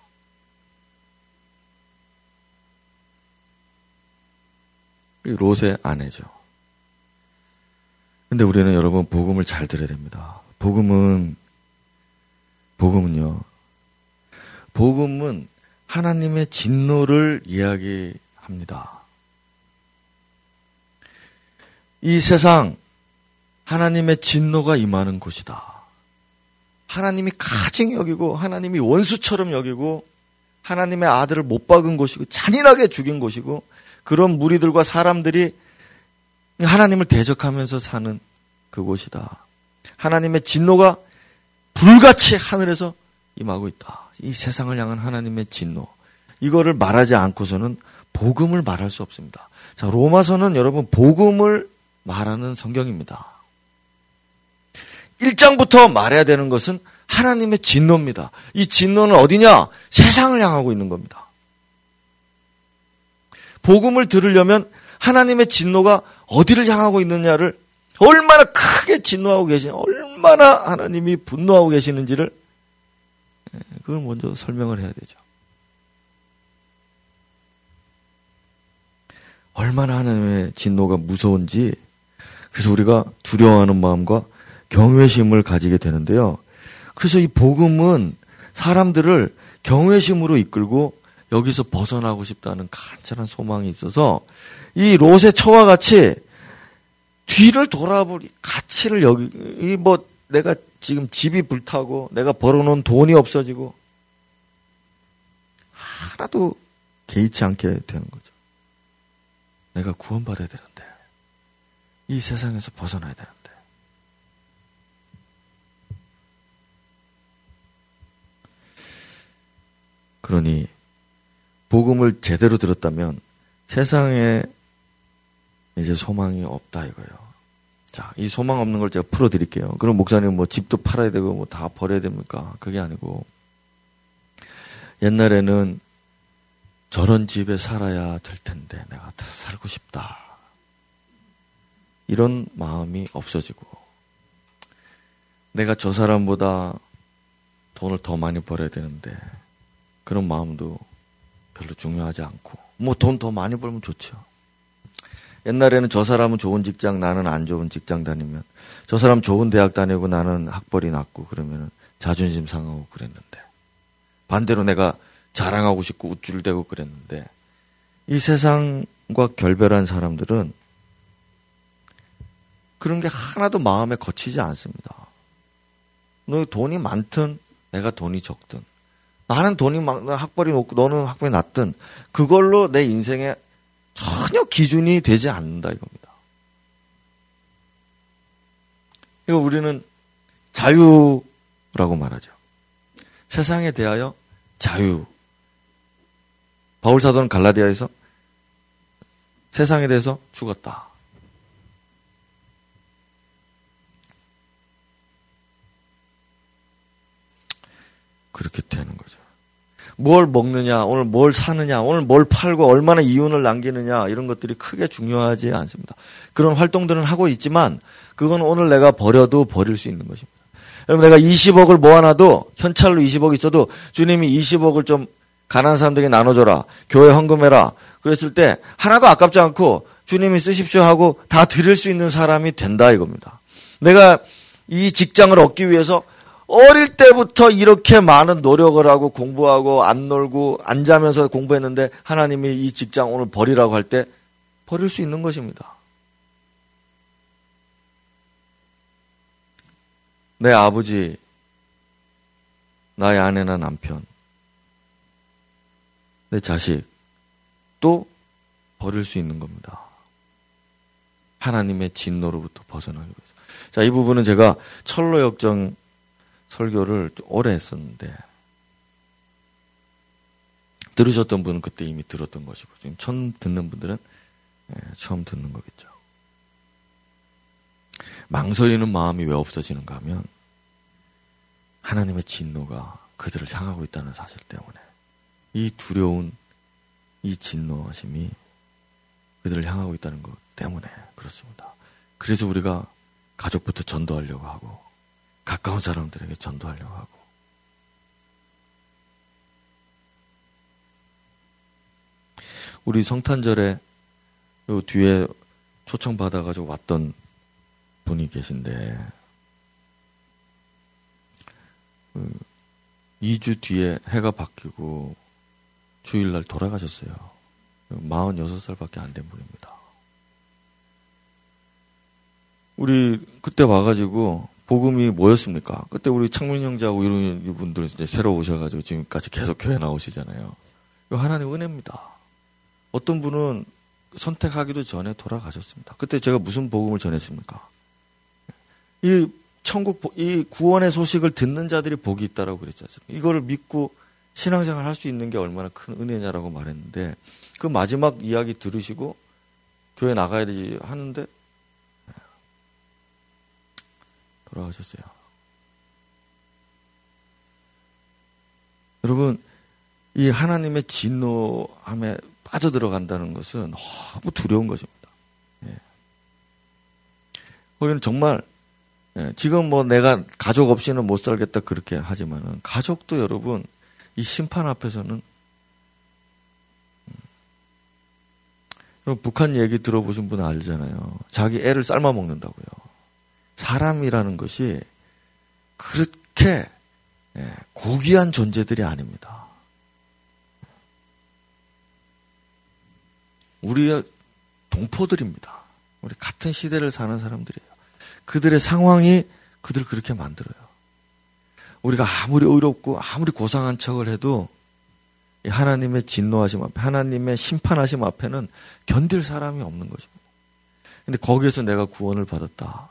Speaker 1: 롯의 아내죠. 근데 우리는 여러분 복음을 잘 들어야 됩니다. 복음은 복음은요. 복음은 하나님의 진노를 이야기합니다. 이 세상 하나님의 진노가 임하는 곳이다. 하나님이 가증 여기고 하나님이 원수처럼 여기고 하나님의 아들을 못 박은 곳이고 잔인하게 죽인 곳이고 그런 무리들과 사람들이 하나님을 대적하면서 사는 그곳이다. 하나님의 진노가 불같이 하늘에서 임하고 있다. 이 세상을 향한 하나님의 진노. 이거를 말하지 않고서는 복음을 말할 수 없습니다. 자, 로마서는 여러분 복음을 말하는 성경입니다. 1장부터 말해야 되는 것은 하나님의 진노입니다. 이 진노는 어디냐? 세상을 향하고 있는 겁니다. 복음을 들으려면 하나님의 진노가 어디를 향하고 있느냐를 얼마나 크게 진노하고 계신, 얼마나 하나님이 분노하고 계시는지를 예, 그걸 먼저 설명을 해야 되죠. 얼마나 하나님의 진노가 무서운지 그래서 우리가 두려워하는 마음과 경외심을 가지게 되는데요. 그래서 이 복음은 사람들을 경외심으로 이끌고 여기서 벗어나고 싶다는 간절한 소망이 있어서 이 롯의 처와 같이 뒤를 돌아보리 가치를 여기 이 뭐 내가 지금 집이 불타고 내가 벌어놓은 돈이 없어지고 하나도 개의치 않게 되는 거죠. 내가 구원받아야 되는데 이 세상에서 벗어나야 되는데 그러니 복음을 제대로 들었다면 세상에 이제 소망이 없다 이거예요. 자, 이 소망 없는 걸 제가 풀어 드릴게요. 그럼 목사님 뭐 집도 팔아야 되고 뭐 다 버려야 됩니까? 그게 아니고 옛날에는 저런 집에 살아야 될 텐데 내가 살고 싶다. 이런 마음이 없어지고 내가 저 사람보다 돈을 더 많이 벌어야 되는데 그런 마음도 별로 중요하지 않고 뭐 돈 더 많이 벌면 좋죠. 옛날에는 저 사람은 좋은 직장 나는 안 좋은 직장 다니면 저 사람 좋은 대학 다니고 나는 학벌이 낮고 그러면 자존심 상하고 그랬는데 반대로 내가 자랑하고 싶고 우쭐대고 그랬는데 이 세상과 결별한 사람들은 그런 게 하나도 마음에 거치지 않습니다. 너 돈이 많든 내가 돈이 적든 나는 돈이 많, 학벌이 높고 너는 학벌이 낮든 그걸로 내 인생에 전혀 기준이 되지 않는다 이겁니다. 이거 우리는 자유라고 말하죠. 세상에 대하여 자유. 바울 사도는 갈라디아에서 세상에 대해서 죽었다. 그렇게 되는 거죠. 뭘 먹느냐, 오늘 뭘 사느냐, 오늘 뭘 팔고 얼마나 이윤을 남기느냐, 이런 것들이 크게 중요하지 않습니다. 그런 활동들은 하고 있지만, 그건 오늘 내가 버려도 버릴 수 있는 것입니다. 여러분, 내가 20억을 모아놔도, 현찰로 20억 있어도, 주님이 20억을 좀 가난한 사람들에게 나눠줘라. 교회 헌금해라. 그랬을 때, 하나도 아깝지 않고, 주님이 쓰십시오 하고 다 드릴 수 있는 사람이 된다 이겁니다. 내가 이 직장을 얻기 위해서 어릴 때부터 이렇게 많은 노력을 하고 공부하고 안 놀고 안 자면서 공부했는데 하나님이 이 직장 오늘 버리라고 할 때 버릴 수 있는 것입니다. 내 아버지, 나의 아내나 남편, 내 자식, 또 버릴 수 있는 겁니다. 하나님의 진노로부터 벗어나기 위해서. 자, 이 부분은 제가 철로 역정 설교를 오래 했었는데 들으셨던 분은 그때 이미 들었던 것이고 지금 처음 듣는 분들은 예, 처음 듣는 거겠죠. 망설이는 마음이 왜 없어지는가 하면 하나님의 진노가 그들을 향하고 있다는 사실 때문에 이 두려운 이 진노심이 그들을 향하고 있다는 것 때문에 그렇습니다. 그래서 우리가 가족부터 전도하려고 하고 가까운 사람들에게 전도하려고 하고 우리 성탄절에 요 뒤에 초청 받아가지고 왔던 분이 계신데 그 2주 뒤에 해가 바뀌고 주일날 돌아가셨어요. 46살밖에 안 된 분입니다. 우리 그때 와가지고 복음이 뭐였습니까? 그때 우리 창문 형제하고 이런 분들 이제 새로 오셔가지고 지금까지 계속 교회 나오시잖아요. 이거 하나님 은혜입니다. 어떤 분은 선택하기도 전에 돌아가셨습니다. 그때 제가 무슨 복음을 전했습니까? 이 천국, 이 구원의 소식을 듣는 자들이 복이 있다라고 그랬지 않습니까? 이거를 믿고 신앙생활 할 수 있는 게 얼마나 큰 은혜냐라고 말했는데 그 마지막 이야기 들으시고 교회 나가야 되지 하는데 돌아가셨어요. 여러분, 이 하나님의 진노함에 빠져들어간다는 것은 너무 두려운 것입니다. 예. 우리는 정말 예, 지금 뭐 내가 가족 없이는 못 살겠다 그렇게 하지만은 가족도 여러분 이 심판 앞에서는 음, 북한 얘기 들어보신 분은 알잖아요. 자기 애를 삶아 먹는다고요. 사람이라는 것이 그렇게 예, 고귀한 존재들이 아닙니다. 우리의 동포들입니다. 우리 같은 시대를 사는 사람들이에요. 그들의 상황이 그들 그렇게 만들어요. 우리가 아무리 의롭고 아무리 고상한 척을 해도 하나님의 진노하심 앞에, 하나님의 심판하심 앞에는 견딜 사람이 없는 것입니다. 근데 거기에서 내가 구원을 받았다.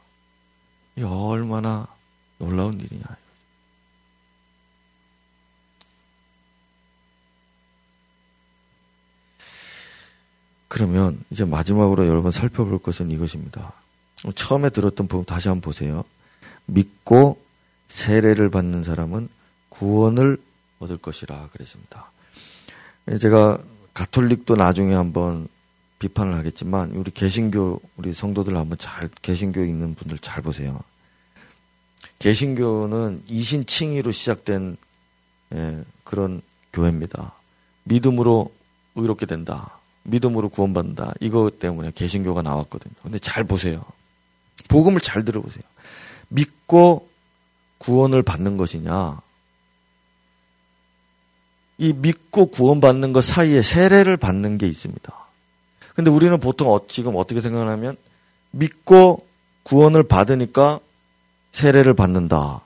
Speaker 1: 이 얼마나 놀라운 일이냐. 그러면 이제 마지막으로 여러분 살펴볼 것은 이것입니다. 처음에 들었던 부분 다시 한번 보세요. 믿고 세례를 받는 사람은 구원을 얻을 것이라 그랬습니다. 제가 가톨릭도 나중에 한번 비판을 하겠지만 우리 개신교 우리 성도들 한번 잘 개신교 있는 분들 잘 보세요. 개신교는 이신칭의로 시작된 예, 그런 교회입니다. 믿음으로 의롭게 된다. 믿음으로 구원받는다. 이것 때문에 개신교가 나왔거든요. 근데 잘 보세요. 복음을 잘 들어보세요. 믿고 구원을 받는 것이냐? 이 믿고 구원받는 것 사이에 세례를 받는 게 있습니다. 근데 우리는 보통 어, 지금 어떻게 생각하냐면 믿고 구원을 받으니까 세례를 받는다.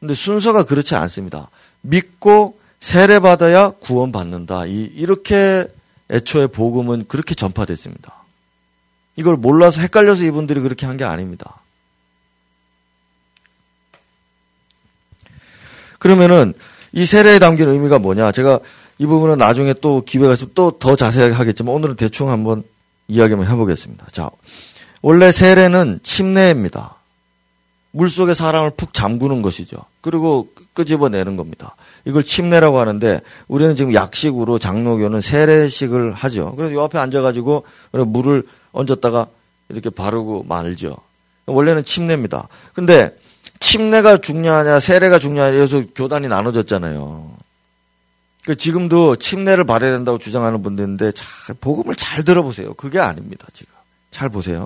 Speaker 1: 근데 순서가 그렇지 않습니다. 믿고 세례 받아야 구원 받는다. 이, 이렇게 애초에 복음은 그렇게 전파됐습니다. 이걸 몰라서 헷갈려서 이분들이 그렇게 한 게 아닙니다. 그러면은 이 세례에 담긴 의미가 뭐냐? 제가 이 부분은 나중에 또 기회가 있으면 또 더 자세하게 하겠지만 오늘은 대충 한번 이야기만 해보겠습니다. 자, 원래 세례는 침례입니다. 물 속에 사람을 푹 잠그는 것이죠. 그리고 끄집어내는 겁니다. 이걸 침례라고 하는데 우리는 지금 약식으로 장로교는 세례식을 하죠. 그래서 요 앞에 앉아가지고 물을 얹었다가 이렇게 바르고 말죠. 원래는 침례입니다. 근데 침례가 중요하냐 세례가 중요하냐 해서 교단이 나눠졌잖아요. 그 지금도 침례를 받아야 된다고 주장하는 분들인데 잘, 복음을 잘 들어보세요. 그게 아닙니다. 지금 잘 보세요.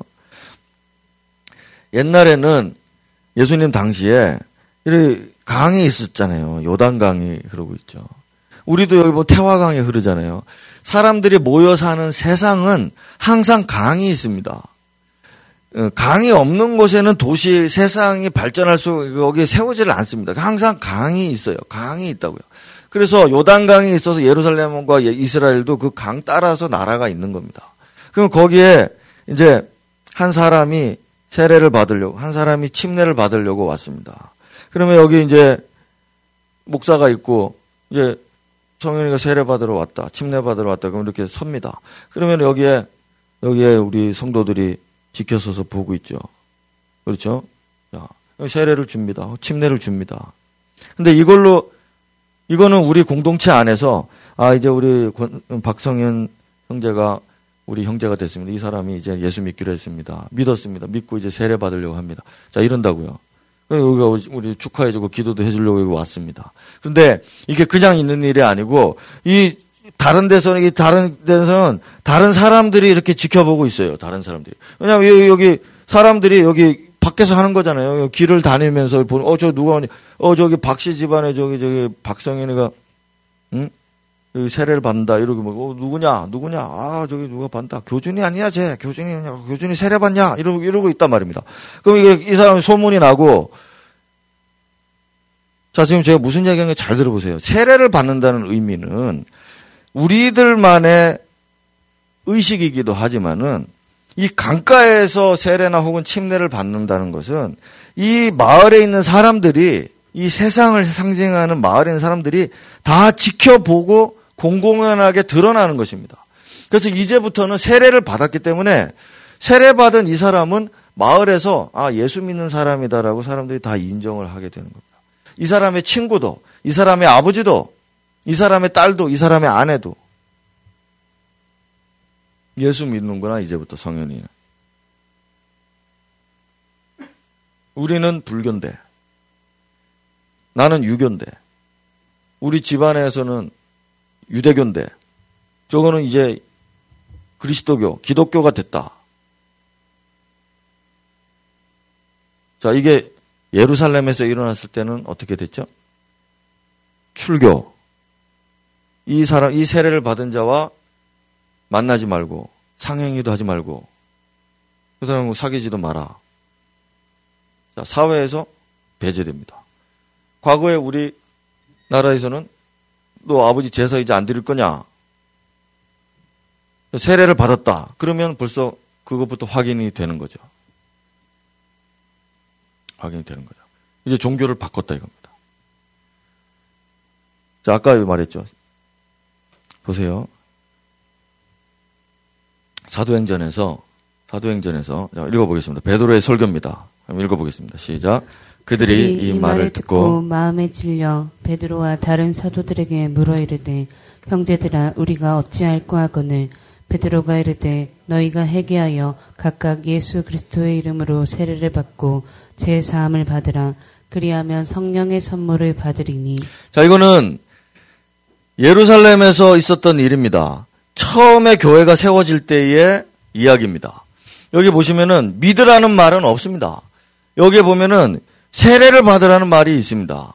Speaker 1: 옛날에는 예수님 당시에 이렇게 강이 있었잖아요. 요단강이 그러고 있죠. 우리도 여기 뭐 태화강이 흐르잖아요. 사람들이 모여 사는 세상은 항상 강이 있습니다. 어, 강이 없는 곳에는 도시 세상이 발전할 수 여기에 세우지를 않습니다. 항상 강이 있어요. 강이 있다고요. 그래서 요단강이 있어서 예루살렘과 이스라엘도 그 강 따라서 나라가 있는 겁니다. 그럼 거기에 이제 한 사람이 세례를 받으려고 한 사람이 침례를 받으려고 왔습니다. 그러면 여기 이제 목사가 있고 이제 성현이가 세례 받으러 왔다, 침례 받으러 왔다, 그럼 이렇게 섭니다. 그러면 여기에 여기에 우리 성도들이 지켜서서 보고 있죠. 그렇죠? 자, 세례를 줍니다. 침례를 줍니다. 근데 이걸로 이거는 우리 공동체 안에서 아 이제 우리 박성현 형제가 우리 형제가 됐습니다. 이 사람이 이제 예수 믿기로 했습니다. 믿었습니다. 믿고 이제 세례 받으려고 합니다. 자, 이런다고요. 우리가 우리 축하해주고 기도도 해주려고 왔습니다. 그런데 이게 그냥 있는 일이 아니고 이 다른 데서는 이 다른 데서는 다른 사람들이 이렇게 지켜보고 있어요. 다른 사람들이. 왜냐하면 여기 사람들이 여기 밖에서 하는 거잖아요. 길을 다니면서 보는 어 저 누가 오니? 어 저기 박씨 집안에 저기 저기 박성현이가 응? 여기 세례를 받는다. 이러고 뭐 어, 누구냐? 누구냐? 아 저기 누가 받는다. 교준이 아니야 쟤. 교준이 교준이 세례 받냐? 이러고 이러고 있단 말입니다. 그럼 이게 이 사람이 소문이 나고 자 지금 제가 무슨 얘기하는지 잘 들어보세요. 세례를 받는다는 의미는 우리들만의 의식이기도 하지만은 이 강가에서 세례나 혹은 침례를 받는다는 것은 이 마을에 있는 사람들이 이 세상을 상징하는 마을에 있는 사람들이 다 지켜보고 공공연하게 드러나는 것입니다. 그래서 이제부터는 세례를 받았기 때문에 세례받은 이 사람은 마을에서 아 예수 믿는 사람이다라고 사람들이 다 인정을 하게 되는 겁니다. 이 사람의 친구도, 이 사람의 아버지도, 이 사람의 딸도, 이 사람의 아내도 예수 믿는구나 이제부터 성현이는. 우리는 불교인데, 나는 유교인데, 우리 집안에서는 유대교인데, 저거는 이제 그리스도교, 기독교가 됐다. 자, 이게 예루살렘에서 일어났을 때는 어떻게 됐죠? 출교. 이 사람, 이 세례를 받은 자와 만나지 말고, 상행위도 하지 말고, 그 사람과 사귀지도 마라. 자, 사회에서 배제됩니다. 과거에 우리 나라에서는 너 아버지 제사 이제 안 드릴 거냐? 세례를 받았다. 그러면 벌써 그것부터 확인이 되는 거죠. 확인이 되는 거죠. 이제 종교를 바꿨다 이겁니다. 자, 아까 말했죠. 보세요. 사도행전에서 사도행전에서 자, 읽어보겠습니다. 베드로의 설교입니다. 한번 읽어보겠습니다. 시작. 그들이 이, 이 말을 듣고
Speaker 2: 마음에 찔려 베드로와 다른 사도들에게 물어 이르되 형제들아 우리가 어찌할꼬 하거늘 베드로가 이르되 너희가 회개하여 각각 예수 그리스도의 이름으로 세례를 받고 제 사함을 받으라 그리하면 성령의 선물을 받으리니
Speaker 1: 자 이거는 예루살렘에서 있었던 일입니다. 처음에 교회가 세워질 때의 이야기입니다. 여기 보시면은 믿으라는 말은 없습니다. 여기 보면은 세례를 받으라는 말이 있습니다.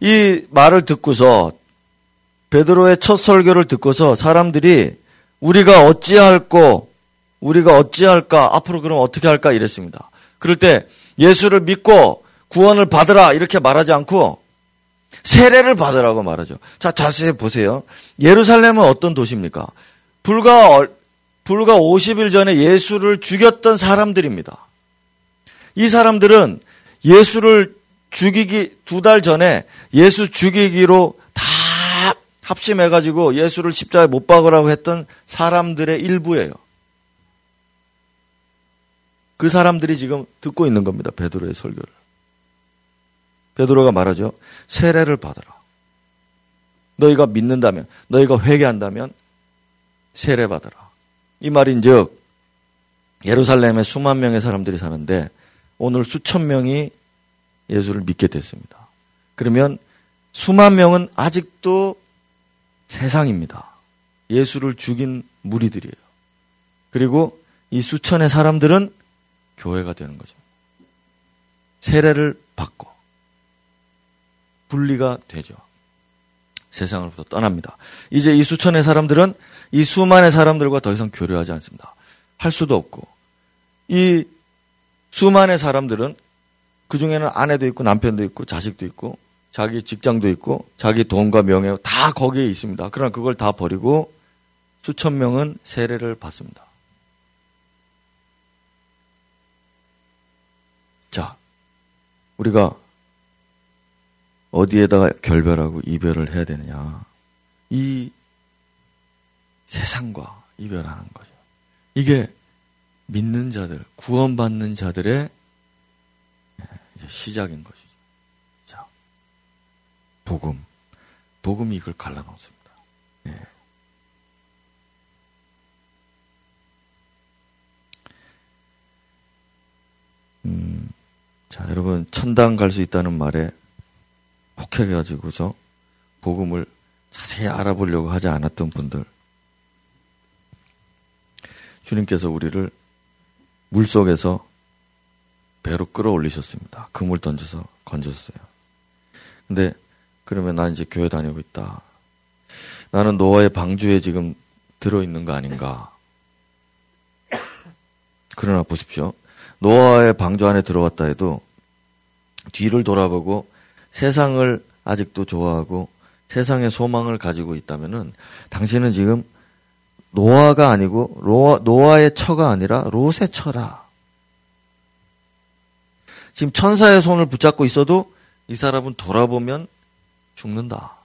Speaker 1: 이 말을 듣고서 베드로의 첫 설교를 듣고서 사람들이 우리가 어찌할꼬 우리가 어찌할까 앞으로 그럼 어떻게 할까 이랬습니다. 그럴 때 예수를 믿고 구원을 받으라 이렇게 말하지 않고 세례를 받으라고 말하죠. 자, 자세히 보세요. 예루살렘은 어떤 도시입니까? 불과 불과 50일 전에 예수를 죽였던 사람들입니다. 이 사람들은 예수를 죽이기 두 달 전에 예수 죽이기로 다 합심해가지고 예수를 십자가에 못 박으라고 했던 사람들의 일부예요. 그 사람들이 지금 듣고 있는 겁니다. 베드로의 설교를. 베드로가 말하죠. 세례를 받아라. 너희가 믿는다면, 너희가 회개한다면 세례 받아라. 이 말인즉 예루살렘에 수만 명의 사람들이 사는데 오늘 수천 명이 예수를 믿게 됐습니다. 그러면 수만 명은 아직도 세상입니다. 예수를 죽인 무리들이에요. 그리고 이 수천의 사람들은 교회가 되는 거죠. 세례를 받고 분리가 되죠. 세상으로부터 떠납니다. 이제 이 수천의 사람들은 이 수만의 사람들과 더 이상 교류하지 않습니다. 할 수도 없고 이 수만의 사람들은 그 중에는 아내도 있고 남편도 있고 자식도 있고 자기 직장도 있고 자기 돈과 명예 다 거기에 있습니다. 그러나 그걸 다 버리고 수천 명은 세례를 받습니다. 자, 우리가 어디에다가 결별하고 이별을 해야 되느냐. 이 세상과 이별하는 거죠. 이게 믿는 자들, 구원받는 자들의 시작인 것이죠. 자, 복음. 복음이 이걸 갈라놓습니다. 예. 음, 자, 여러분, 천당 갈 수 있다는 말에 혹해가지고서 복음을 자세히 알아보려고 하지 않았던 분들, 주님께서 우리를 물 속에서 배로 끌어올리셨습니다. 그물 던져서 건졌어요. 근데 그러면 난 이제 교회 다니고 있다. 나는 노아의 방주에 지금 들어있는 거 아닌가. 그러나 보십시오. 노아의 방주 안에 들어왔다 해도 뒤를 돌아보고 세상을 아직도 좋아하고 세상의 소망을 가지고 있다면은 당신은 지금 노아가 아니고 노아, 노아의 처가 아니라 롯의 처라. 지금 천사의 손을 붙잡고 있어도 이 사람은 돌아보면 죽는다.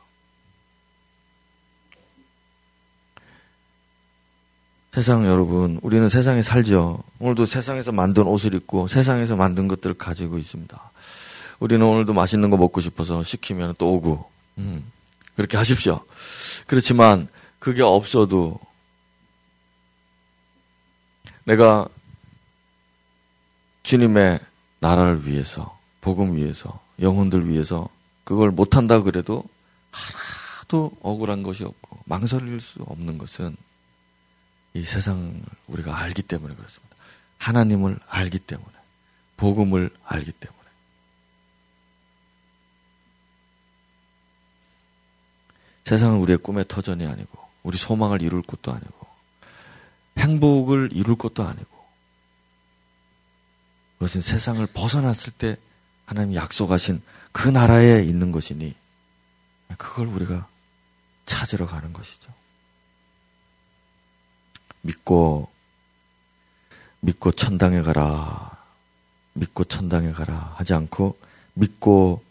Speaker 1: 세상 여러분, 우리는 세상에 살죠. 오늘도 세상에서 만든 옷을 입고 세상에서 만든 것들을 가지고 있습니다. 우리는 오늘도 맛있는 거 먹고 싶어서 시키면 또 오고, 음, 그렇게 하십시오. 그렇지만 그게 없어도 내가 주님의 나라를 위해서, 복음 위해서, 영혼들 위해서 그걸 못한다 그래도 하나도 억울한 것이 없고 망설일 수 없는 것은 이 세상을 우리가 알기 때문에 그렇습니다. 하나님을 알기 때문에, 복음을 알기 때문에. 세상은 우리의 꿈의 터전이 아니고, 우리 소망을 이룰 것도 아니고, 행복을 이룰 것도 아니고, 그것은 세상을 벗어났을 때 하나님이 약속하신 그 나라에 있는 것이니, 그걸 우리가 찾으러 가는 것이죠. 믿고 믿고 천당에 가라. 믿고 천당에 가라 하지 않고 믿고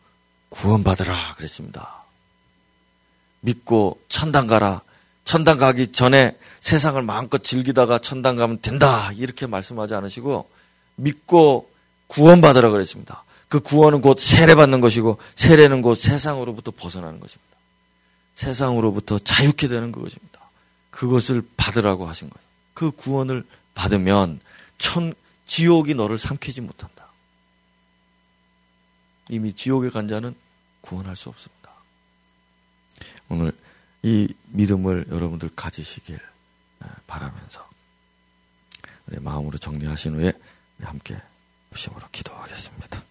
Speaker 1: 구원받으라 그랬습니다. 믿고 천당 가라. 천당 가기 전에 세상을 마음껏 즐기다가 천당 가면 된다. 이렇게 말씀하지 않으시고 믿고 구원받으라 그랬습니다. 그 구원은 곧 세례받는 것이고 세례는 곧 세상으로부터 벗어나는 것입니다. 세상으로부터 자유케 되는 그것입니다. 그것을 받으라고 하신 거예요. 그 구원을 받으면 천, 지옥이 너를 삼키지 못한다. 이미 지옥에 간 자는 구원할 수 없습니다. 오늘 이 믿음을 여러분들 가지시길 바라면서 마음으로 정리하신 후에 함께 심으로 기도하겠습니다.